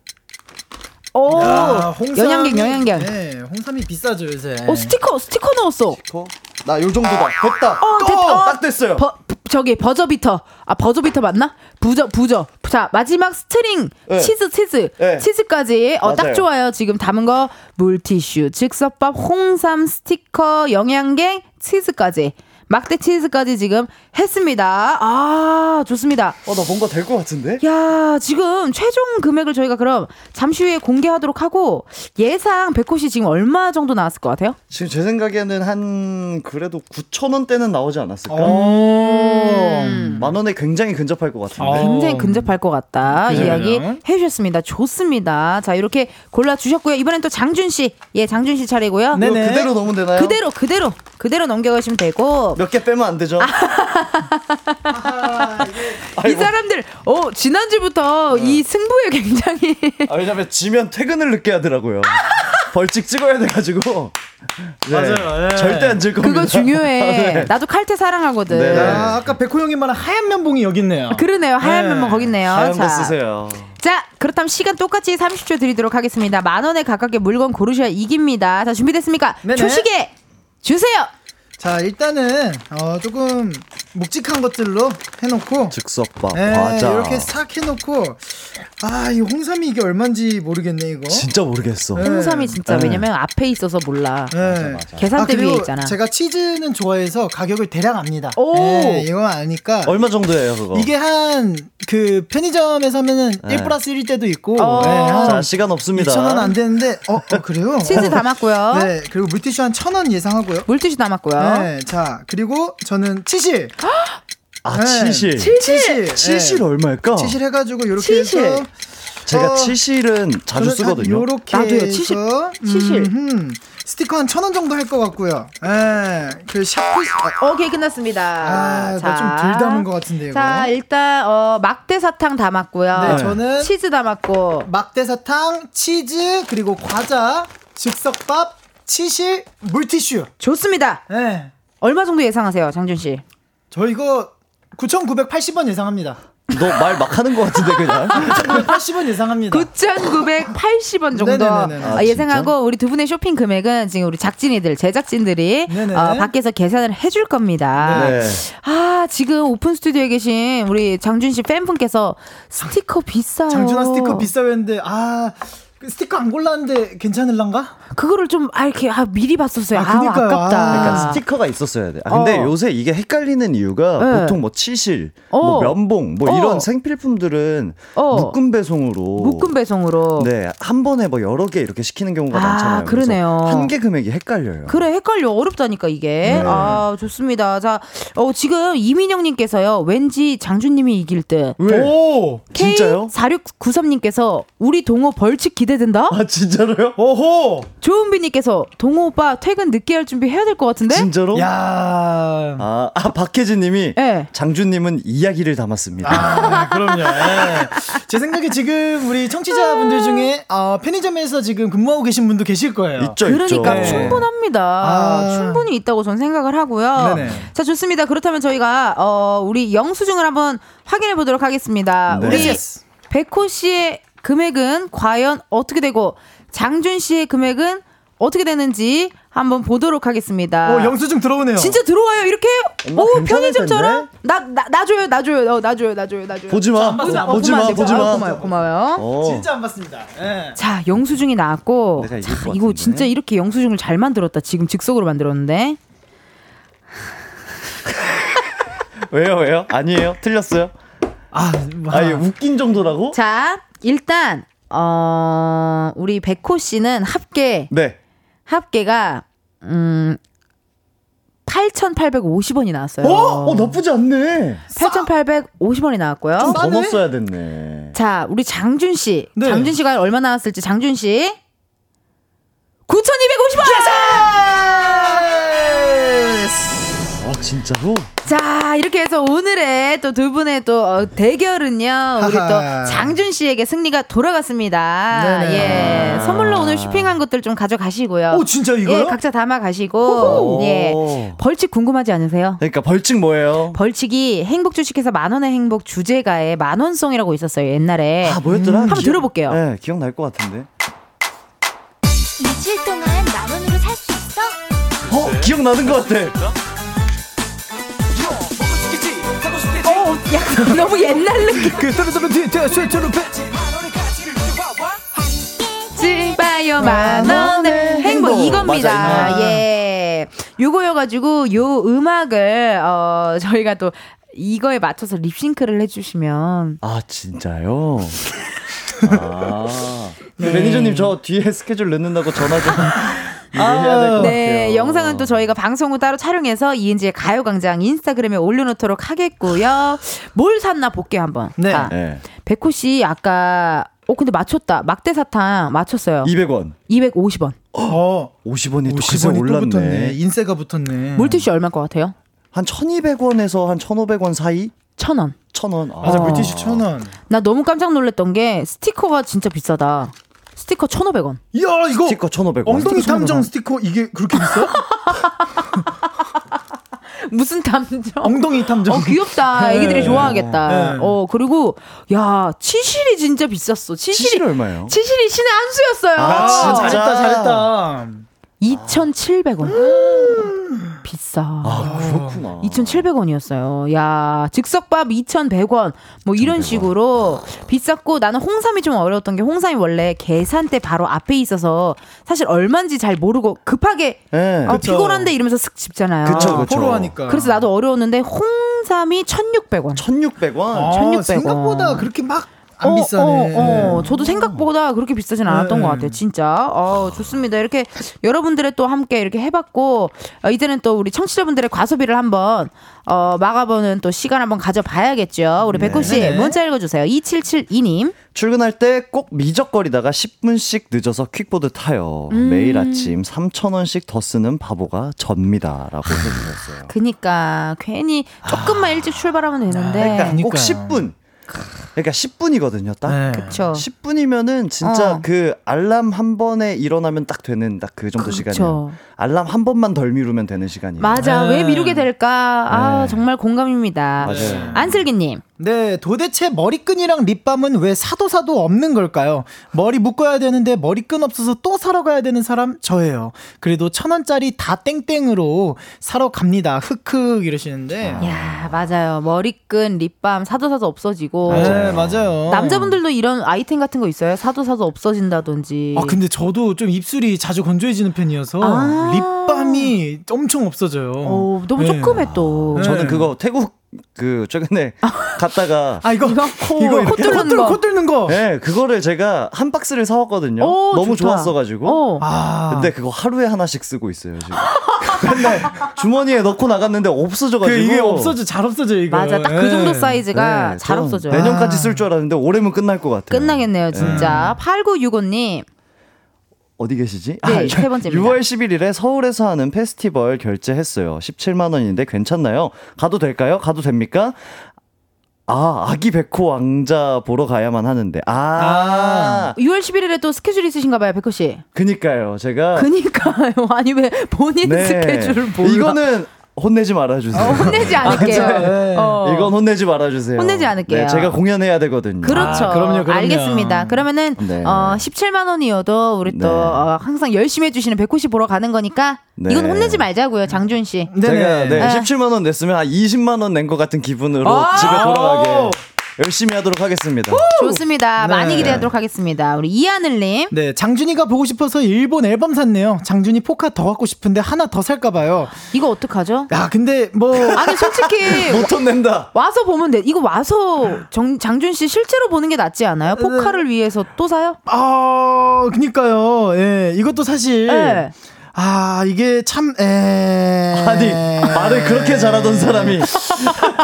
오, 야, 영양갱, 영양갱. 네, 홍삼이 비싸죠, 요새. 어, 스티커, 스티커 넣었어. 나요 정도다 됐다 어, 됐- 어, 어. 딱 됐어요 버, 저기, 버저비터. 아, 버저비터 맞나? 부저, 부저. 자, 마지막 string. 네. 치즈, 치즈. 네. 치즈까지. 어, 딱 맞아요. 좋아요. 지금 담은 거. 물티슈, 즉석밥, 홍삼, 스티커, 연양갱, 치즈까지. 막대 치즈까지 지금 했습니다. 아, 좋습니다. 어 나 뭔가 될 것 같은데? 야, 지금 최종 금액을 저희가 그럼 잠시 후에 공개하도록 하고 예상 백호씨 지금 얼마 정도 나왔을 것 같아요? 지금 제 생각에는 한 그래도 9천 원대는 나오지 않았을까? 음. 만 원에 굉장히 근접할 것 같은데. 어. 굉장히 근접할 것 같다. 그래요? 이야기 해주셨습니다. 좋습니다. 자, 이렇게 골라주셨고요. 이번엔 또 장준씨. 예, 장준씨 차례고요. 네. 네네. 그대로 넣으면 되나요? 그대로, 그대로, 그대로 넘겨가시면 되고. 몇 개 빼면 안 되죠? *laughs* 이 사람들, 어, 지난주부터 이 승부에 굉장히. 아, 왜냐면 지면 퇴근을 늦게 하더라고요. 벌칙 찍어야 돼가지고. 네. 맞아요, 예. 절대 안 질 겁니다. 그거 중요해. 네. 나도 칼퇴 사랑하거든. 네. 아, 아까 백호 형님 말한 하얀 면봉이 여기 있네요. 그러네요. 하얀 네. 면모 거기 있네요. 하얀 자. 거 쓰세요. 자, 그렇다면 시간 똑같이 30초 드리도록 하겠습니다. 만 원에 가깝게 물건 고르셔야 이깁니다. 자, 준비됐습니까? 네네. 초시계 주세요. 자, 일단은 어, 조금 묵직한 것들로 해놓고 즉석밥, 네, 과자. 이렇게 싹 해놓고 아, 이 홍삼이 이게 얼마인지 모르겠네 이거. 진짜 모르겠어. 네. 홍삼이 진짜 네. 왜냐면 앞에 있어서 몰라. 네. 계산대 그리고 위에 있잖아. 제가 치즈는 좋아해서 가격을 대략 압니다. 오! 네, 이거 아니까 얼마 정도예요, 그거? 이게 한 그 편의점에 사면은 네. 1 플러스 1일 때도 있고 어. 네, 한 자, 시간 없습니다. 2천 원안 되는데 어, 어, 그래요? 치즈 담았고요. 네, 그리고 물티슈 한 천 원 예상하고요. 물티슈 담았고요. 네, 자 그리고 저는 치실, 아, 네. 치실. 치실, 치실 네. 얼마일까? 치실 해가지고 이렇게 치실. 해서 제가 어, 치실은 자주 쓰거든요. 요렇게 나도요, 해서 치실. 치실. 음흠. 스티커 한 천 원 정도 할 것 같고요. 예, 그 샤프 아, 오케이 끝났습니다. 아, 나 좀 덜 담은 것 같은데 이거. 자, 일단 어, 막대 사탕 담았고요. 네, 저는 치즈 담았고. 막대사탕, 치즈, 그리고 과자, 즉석밥, 치실, 물티슈. 좋습니다. 예. 얼마 정도 예상하세요, 장준 씨? 저 이거 9,980원 예상합니다. 너 말 막 하는 것 같은데, 그냥? *laughs* 9,980원 예상합니다. 9,980원 정도. 아, 아, 예상하고 우리 두 분의 쇼핑 금액은 지금 우리 작진이들, 제작진들이 네네. 어, 밖에서 계산을 해줄 겁니다. 네. 아, 지금 오픈 스튜디오에 계신 우리 장준 씨 팬분께서 스티커 비싸요. 장준아 스티커 비싸였는데 아, 그 스티커 안 골랐는데 괜찮을란가? 그거를 좀 아, 이렇게 아, 미리 봤었어요. 아, 아. 아깝다. 아. 약간 스티커가 있었어야 돼. 아, 근데 어. 요새 이게 헷갈리는 이유가 네. 보통 뭐 치실, 어. 뭐 면봉, 뭐 어. 이런 생필품들은 어. 묶음 배송으로 묶음 배송으로. 네, 한 번에 뭐 여러 개 이렇게 시키는 경우가 아, 많잖아요. 그러네요. 한 개 금액이 헷갈려요. 그래 헷갈려 어렵다니까 이게 네. 아 좋습니다 자 어, 지금 이민영 님께서요 왠지 장준 님이 이길 듯 왜? 오! 진짜요? K4693 님께서 우리 동호 벌칙 기대 된다. 아 진짜로요? 오호! 조은비님께서 동호 오빠 퇴근 늦게 할 준비 해야 될 것 같은데? 진짜로? 야 아, 아 박혜진님이 네. 장준님은 이야기를 담았습니다. 아, 그럼요. 예. 제 생각에 지금 우리 청취자분들 중에 어, 편의점에서 지금 근무하고 계신 분도 계실 거예요. 있죠, 그러니까 있죠. 충분합니다. 아. 충분히 있다고 저는 생각을 하고요. 네네. 자 좋습니다. 그렇다면 저희가 어, 우리 영수증을 한번 확인해 보도록 하겠습니다. 네. 우리. 백호 씨의 금액은 과연 어떻게 되고 장준 씨의 금액은 어떻게 되는지 한번 보도록 하겠습니다. 어, 영수증 들어오네요. 진짜 들어와요 이렇게? 오 편의점처럼 나나 나 줘요 나 줘요 어, 나 줘요 나 줘요 나 줘요. 보지 마, 안 봤어, 안 보지 마, 보지 마. 고마워요 고마워요. 어. 진짜 안 봤습니다. 예. 자 영수증이 나왔고 자, 것 이거. 진짜 이렇게 영수증을 잘 만들었다 지금 즉석으로 만들었는데 *laughs* 왜요, 왜요? 아니에요? 틀렸어요? 아, 와. 아, 웃긴 정도라고? 자 일단 어 우리 백호 씨는 합계 네. 합계가 음 8,850원이 나왔어요. 어? 어, 나쁘지 않네. 8,850원이 나왔고요. 좀더 싸네? 넣었어야 됐네. 자, 우리 장준 씨. 네. 장준 씨가 얼마 나왔을지 장준 씨. 9,250원! 아, 진짜로? 자, 이렇게 해서 오늘의 또 두 분의 또 어, 대결은요. 우리 하하. 또 장준 씨에게 승리가 돌아갔습니다. 네네. 예. 선물로 오늘 쇼핑한 것들 좀 가져가시고요. 오, 진짜 이거요? 예, 각자 담아 가시고. 예. 오. 벌칙 궁금하지 않으세요? 그러니까 벌칙 뭐예요? 벌칙이 행복 주식회사 만 원의 행복 주제가에 만 원송이라고 있었어요, 옛날에. 아, 뭐였더라? 한번 들어볼게요. 네, 기억날 것 같은데. 며칠 동안 만 원으로 살 수 있어? 어, 기억나는 것 같아. 어, 야, 너무 옛날 느낌. 그 트루트루 트루트루 지바요 만원의 행복. 이겁니다. 맞아, 이 예. 요거여가지고 요 음악을 어 저희가 또 이거에 맞춰서 립싱크를 해주시면 아, 진짜요? *laughs* 아. 그 매니저님 저 뒤에 스케줄 넣는다고 전화 좀이 *laughs* 해해야 될것네 같아요. 영상은 또 저희가 방송 후 따로 촬영해서 이은지의 가요광장 인스타그램에 올려놓도록 하겠고요. 뭘 샀나 볼게요 한번. 네. 자, 네. 백호 씨 아까 어 근데 맞췄다 막대 사탕 맞췄어요. 200원. 250원. 어. 50원이 또 그새 50원이 또 올랐네. 붙었네. 인세가 붙었네. 물티슈 얼마 것 같아요? 한 1200원에서 한 1500원 사이? 천 원. 1000원. 아. 맞아, 물티슈 천 원. 나 너무 깜짝 놀랐던 게 스티커가 진짜 비싸다. 스티커 1,500원. 이야, 이거 스티커 1500원. 엉덩이 스티커 탐정 1,500원. 스티커 이게 그렇게 비싸? *laughs* 무슨 탐정? 엉덩이 탐정. 어, 귀엽다. *laughs* 네. 애기들이 좋아하겠다. 네. 어, 그리고, 야, 치실이 진짜 비쌌어. 치실이. 치실 얼마예요? 치실이 신의 한 수였어요. 아, 진짜? 잘했다, 잘했다. 2,700원. *gasps* 비싸. 아, 그렇구나. 2,700원이었어요. 야, 즉석밥 2,100원. 뭐 이런 식으로 비쌌고 나는 홍삼이 좀 어려웠던 게 홍삼이 원래 계산대 바로 앞에 있어서 사실 얼마인지 잘 모르고 급하게 네. 아, 그쵸. 피곤한데 이러면서 슥 집잖아요. 그쵸, 그쵸. 포로하니까. 그래서 나도 어려웠는데 홍삼이 1,600원. 1600원. 아, 1600원. 생각보다 그렇게 막 안 어, 비싸네. 어, 어. 저도 생각보다 그렇게 비싸진 않았던 네. 것 같아요, 진짜. 어, 좋습니다. 이렇게 여러분들의 또 함께 이렇게 해봤고, 어, 이제는 또 우리 청취자분들의 과소비를 한번, 어, 막아보는 또 시간 한번 가져봐야겠죠. 우리 백호 씨, 네. 문자 읽어주세요. 2772님. 출근할 때 꼭 미적거리다가 10분씩 늦어서 퀵보드 타요. 음. 매일 아침 3,000원씩 더 쓰는 바보가 접니다. 라고 해주셨어요. 그니까, 괜히 조금만 일찍 출발하면 되는데. 그러니까 꼭 그러니까. 10분. 그러니까 10분이거든요, 딱. 네. 그쵸. 10분이면은 진짜 어. 그 알람 한 번에 일어나면 딱 되는 딱 그 정도 시간이에요. 알람 한 번만 덜 미루면 되는 시간이에요. 맞아. 네. 왜 미루게 될까? 아, 네. 정말 공감입니다. 맞아요. 안슬기님. 네, 도대체 머리끈이랑 립밤은 왜 사도 사도 없는 걸까요? 머리 묶어야 되는데 머리끈 없어서 또 사러 가야 되는 사람 저예요. 그래도 천 원짜리 다 땡땡으로 사러 갑니다. 흑흑 이러시는데. 야, 맞아요. 머리끈, 립밤, 사도 사도 없어지고. 네, 맞아요. 남자분들도 이런 아이템 같은 거 있어요? 사도 사도 없어진다든지. 아 근데 저도 좀 입술이 자주 건조해지는 편이어서 아. 립밤이 엄청 없어져요. 어, 너무 네. 조금해 또. 네. 저는 그거 태국 그 최근에 *laughs* 갔다가 아 이거 이거 코, 이거 코 뚫는 뚫- 거. 코 뚫는 거. 네, 그거를 제가 한 박스를 사 왔거든요. 오, 너무 좋다. 좋았어 가지고. 어. 아 근데 그거 하루에 하나씩 쓰고 있어요, 지금. *laughs* 맨날 주머니에 넣고 나갔는데 없어져가지고. 그 이게 없어져 잘 없어져 이거. 맞아. 딱그 예. 정도 사이즈가 네, 잘 없어져요. 내년까지 쓸 줄 알았는데 올해면 끝날 것 같아요. 끝나겠네요, 진짜. 8965님. 어디 계시지? 네, 세 번째입니다. 6월 11일에 서울에서 하는 페스티벌 결제했어요. 17만 원인데 괜찮나요? 가도 될까요? 가도 됩니까? 아, 아기 백호 왕자 보러 가야만 하는데. 아, 6월 11일에 또 스케줄 있으신가 봐요, 백호 씨. 그니까요. 제가 그니까요. *laughs* 아니 왜 본인 네. 스케줄을 몰라. 이거는 혼내지 말아주세요. 어, 혼내지 않을게요. *laughs* 네. 어. 이건 혼내지 말아주세요. 혼내지 않을게요. 네, 제가 공연해야 되거든요. 그렇죠. 아, 그럼요, 그럼요. 알겠습니다. 그러면은 네. 어, 17만 원이어도 우리 또 네. 어, 항상 열심히 해주시는 백호 씨 보러 가는 거니까 네. 이건 혼내지 말자고요, 장준 씨. 제가 네. 17만 원 냈으면 한 20만 원 낸 것 같은 기분으로 아! 집에 돌아가게 열심히 하도록 하겠습니다. 좋습니다. 네. 많이 기대하도록 하겠습니다. 우리 이하늘님. 네, 장준이가 보고 싶어서 일본 앨범 샀네요. 장준이 포카 더 갖고 싶은데 하나 더 살까 봐요. 이거 어떡하죠? 야, 근데 뭐 *laughs* 아니 솔직히 *laughs* 못 혼낸다. 와서 보면 돼. 이거 와서 정, 장준 씨 실제로 보는 게 낫지 않아요? 포카를 위해서 또 사요? 아, 그니까요. 예, 이것도 사실 네. 아, 이게 참 에. 아니 말을 그렇게 잘하던 사람이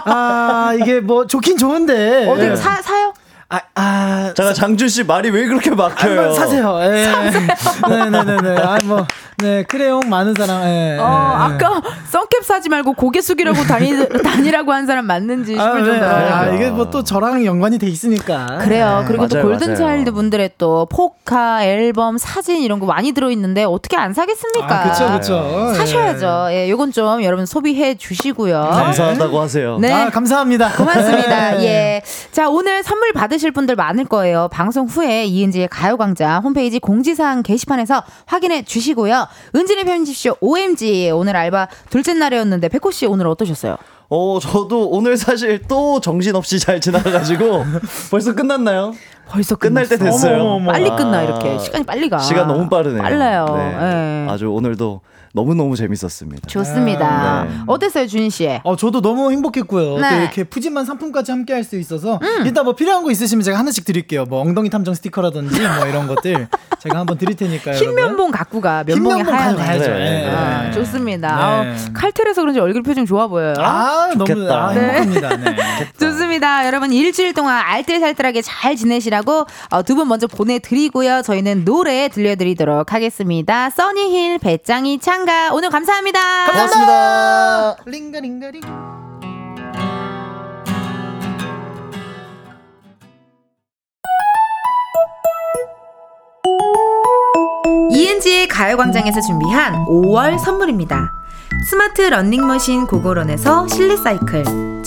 아, 이게 뭐 좋긴 좋은데. 어디 예. 사 사요? 아, 아, 잠깐 장준 씨 말이 왜 그렇게 막혀요? 한번 사세요. 예. *laughs* 네네네네. 아, 뭐, 네, 크레용 많은 사랑. 예. 어, 아까 선캡 사지 말고 고개 숙이라고 다니, *laughs* 다니라고 한 사람 맞는지 싶을 아, 네. 정도로. 아, 이게 뭐 또 저랑 연관이 돼 있으니까. 그래요. 그리고 또 맞아요, 골든차일드. 분들의 또 포카, 앨범, 사진 이런 거 많이 들어있는데 어떻게 안 사겠습니까? 아, 그쵸, 그쵸. 사셔야죠. 예, 요건 좀 여러분 소비해 주시고요. 감사하다고 하세요. 네. 아, 감사합니다. 고맙습니다. *laughs* 네. 예. 자, 오늘 선물 받으 실 분들 많을 거예요. 방송 후에 이은지의 가요광장 홈페이지 공지사항 게시판에서 확인해 주시고요. 은진의 편집쇼 OMG. 오늘 알바 둘째 날이었는데, 백호 씨 오늘 어떠셨어요? 어 저도 오늘 사실 또 정신없이 잘 지나가가지고 *laughs* 벌써 끝났나요? 벌써 끝날 때 끝났어. 됐어요. 어머, 어머. 빨리 아, 끝나, 이렇게. 시간이 빨리 가. 시간 너무 빠르네요. 빨라요. 네. 예. 아주 오늘도 너무 너무 재밌었습니다. 좋습니다. 네. 어땠어요, 준희 씨? 어, 저도 너무 행복했고요. 네. 또 이렇게 푸짐한 상품까지 함께 할 수 있어서 일단 뭐 필요한 거 있으시면 제가 하나씩 드릴게요. 뭐 엉덩이 탐정 스티커라든지 뭐 이런 것들 *laughs* 제가 한번 드릴 테니까요. 흰. 면봉 갖고 가. 면봉이 흰 면봉 하얀 가져가야죠. 네. 예. 아, 좋습니다. 네. 아, 칼퇴해서 그런지 얼굴 표정 좋아 보여요. 아, 너무 좋겠다. 아, 네. 행복합니다. 네. *laughs* 좋습니다. 여러분 일주일 동안 알뜰살뜰하게 잘 지내시라고 어, 두분 먼저 보내드리고요. 저희는 노래 들려드리도록 하겠습니다. 써니힐 배짱이 창가 오늘 감사합니다. 고맙습니다. 링가링가링. 이은지의 가요광장에서 준비한 5월 선물입니다. 스마트 러닝머신 고고런에서 실내 사이클,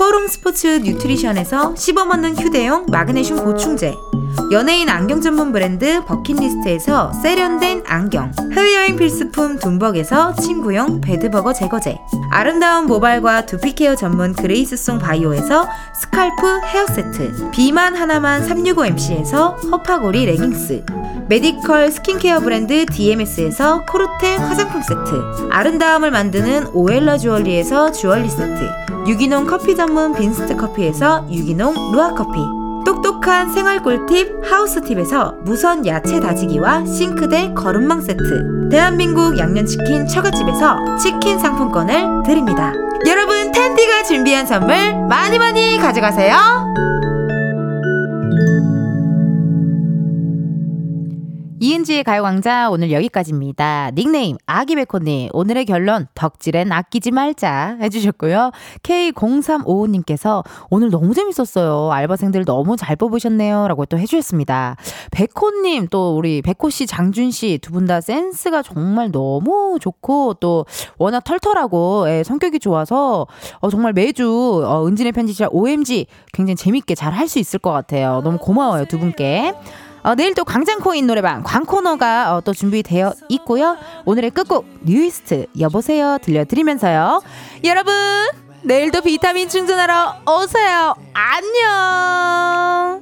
코롱 스포츠 뉴트리션에서 씹어먹는 휴대용 마그네슘 보충제 연예인 안경 전문 브랜드 버킷리스트에서 세련된 안경 해외여행 필수품 둠벅에서 침구용 bed bug 제거제 아름다운 모발과 두피 케어 전문 그레이스송 바이오에서 scalp hair 세트 비만 하나만 365MC에서 허파고리 레깅스 medical skincare 브랜드 DMS에서 코르테 화장품 세트 아름다움을 만드는 오엘라 주얼리에서 주얼리 세트 유기농 커피 전문 빈스트 커피에서 유기농 루아 커피. 똑똑한 생활 꿀팁 하우스팁에서 무선 야채 다지기와 싱크대 거름망 세트. 대한민국 양념치킨 처갓집에서 치킨 상품권을 드립니다. 여러분 텐디가 준비한 선물 많이 많이 가져가세요 이은지의 가요광장 오늘 여기까지입니다. 닉네임 아기베코님 오늘의 결론 덕질엔 아끼지 말자 해주셨고요. K0355님께서 오늘 너무 재밌었어요. 알바생들 너무 잘 뽑으셨네요. 라고 또 해주셨습니다. 베코님 또 우리 베코씨 장준씨 두 분 다 센스가 정말 너무 좋고 또 워낙 털털하고 예, 성격이 좋아서 어, 정말 매주 어, 은진의 편지자 OMG 굉장히 재밌게 잘 할 수 있을 것 같아요. 너무 고마워요 두 분께. 어, 내일 또 광장코인 노래방 광코너가 어, 또 준비되어 있고요. 오늘의 끝곡 뉴이스트 여보세요 들려드리면서요. 여러분 내일도 비타민 충전하러 오세요. 안녕.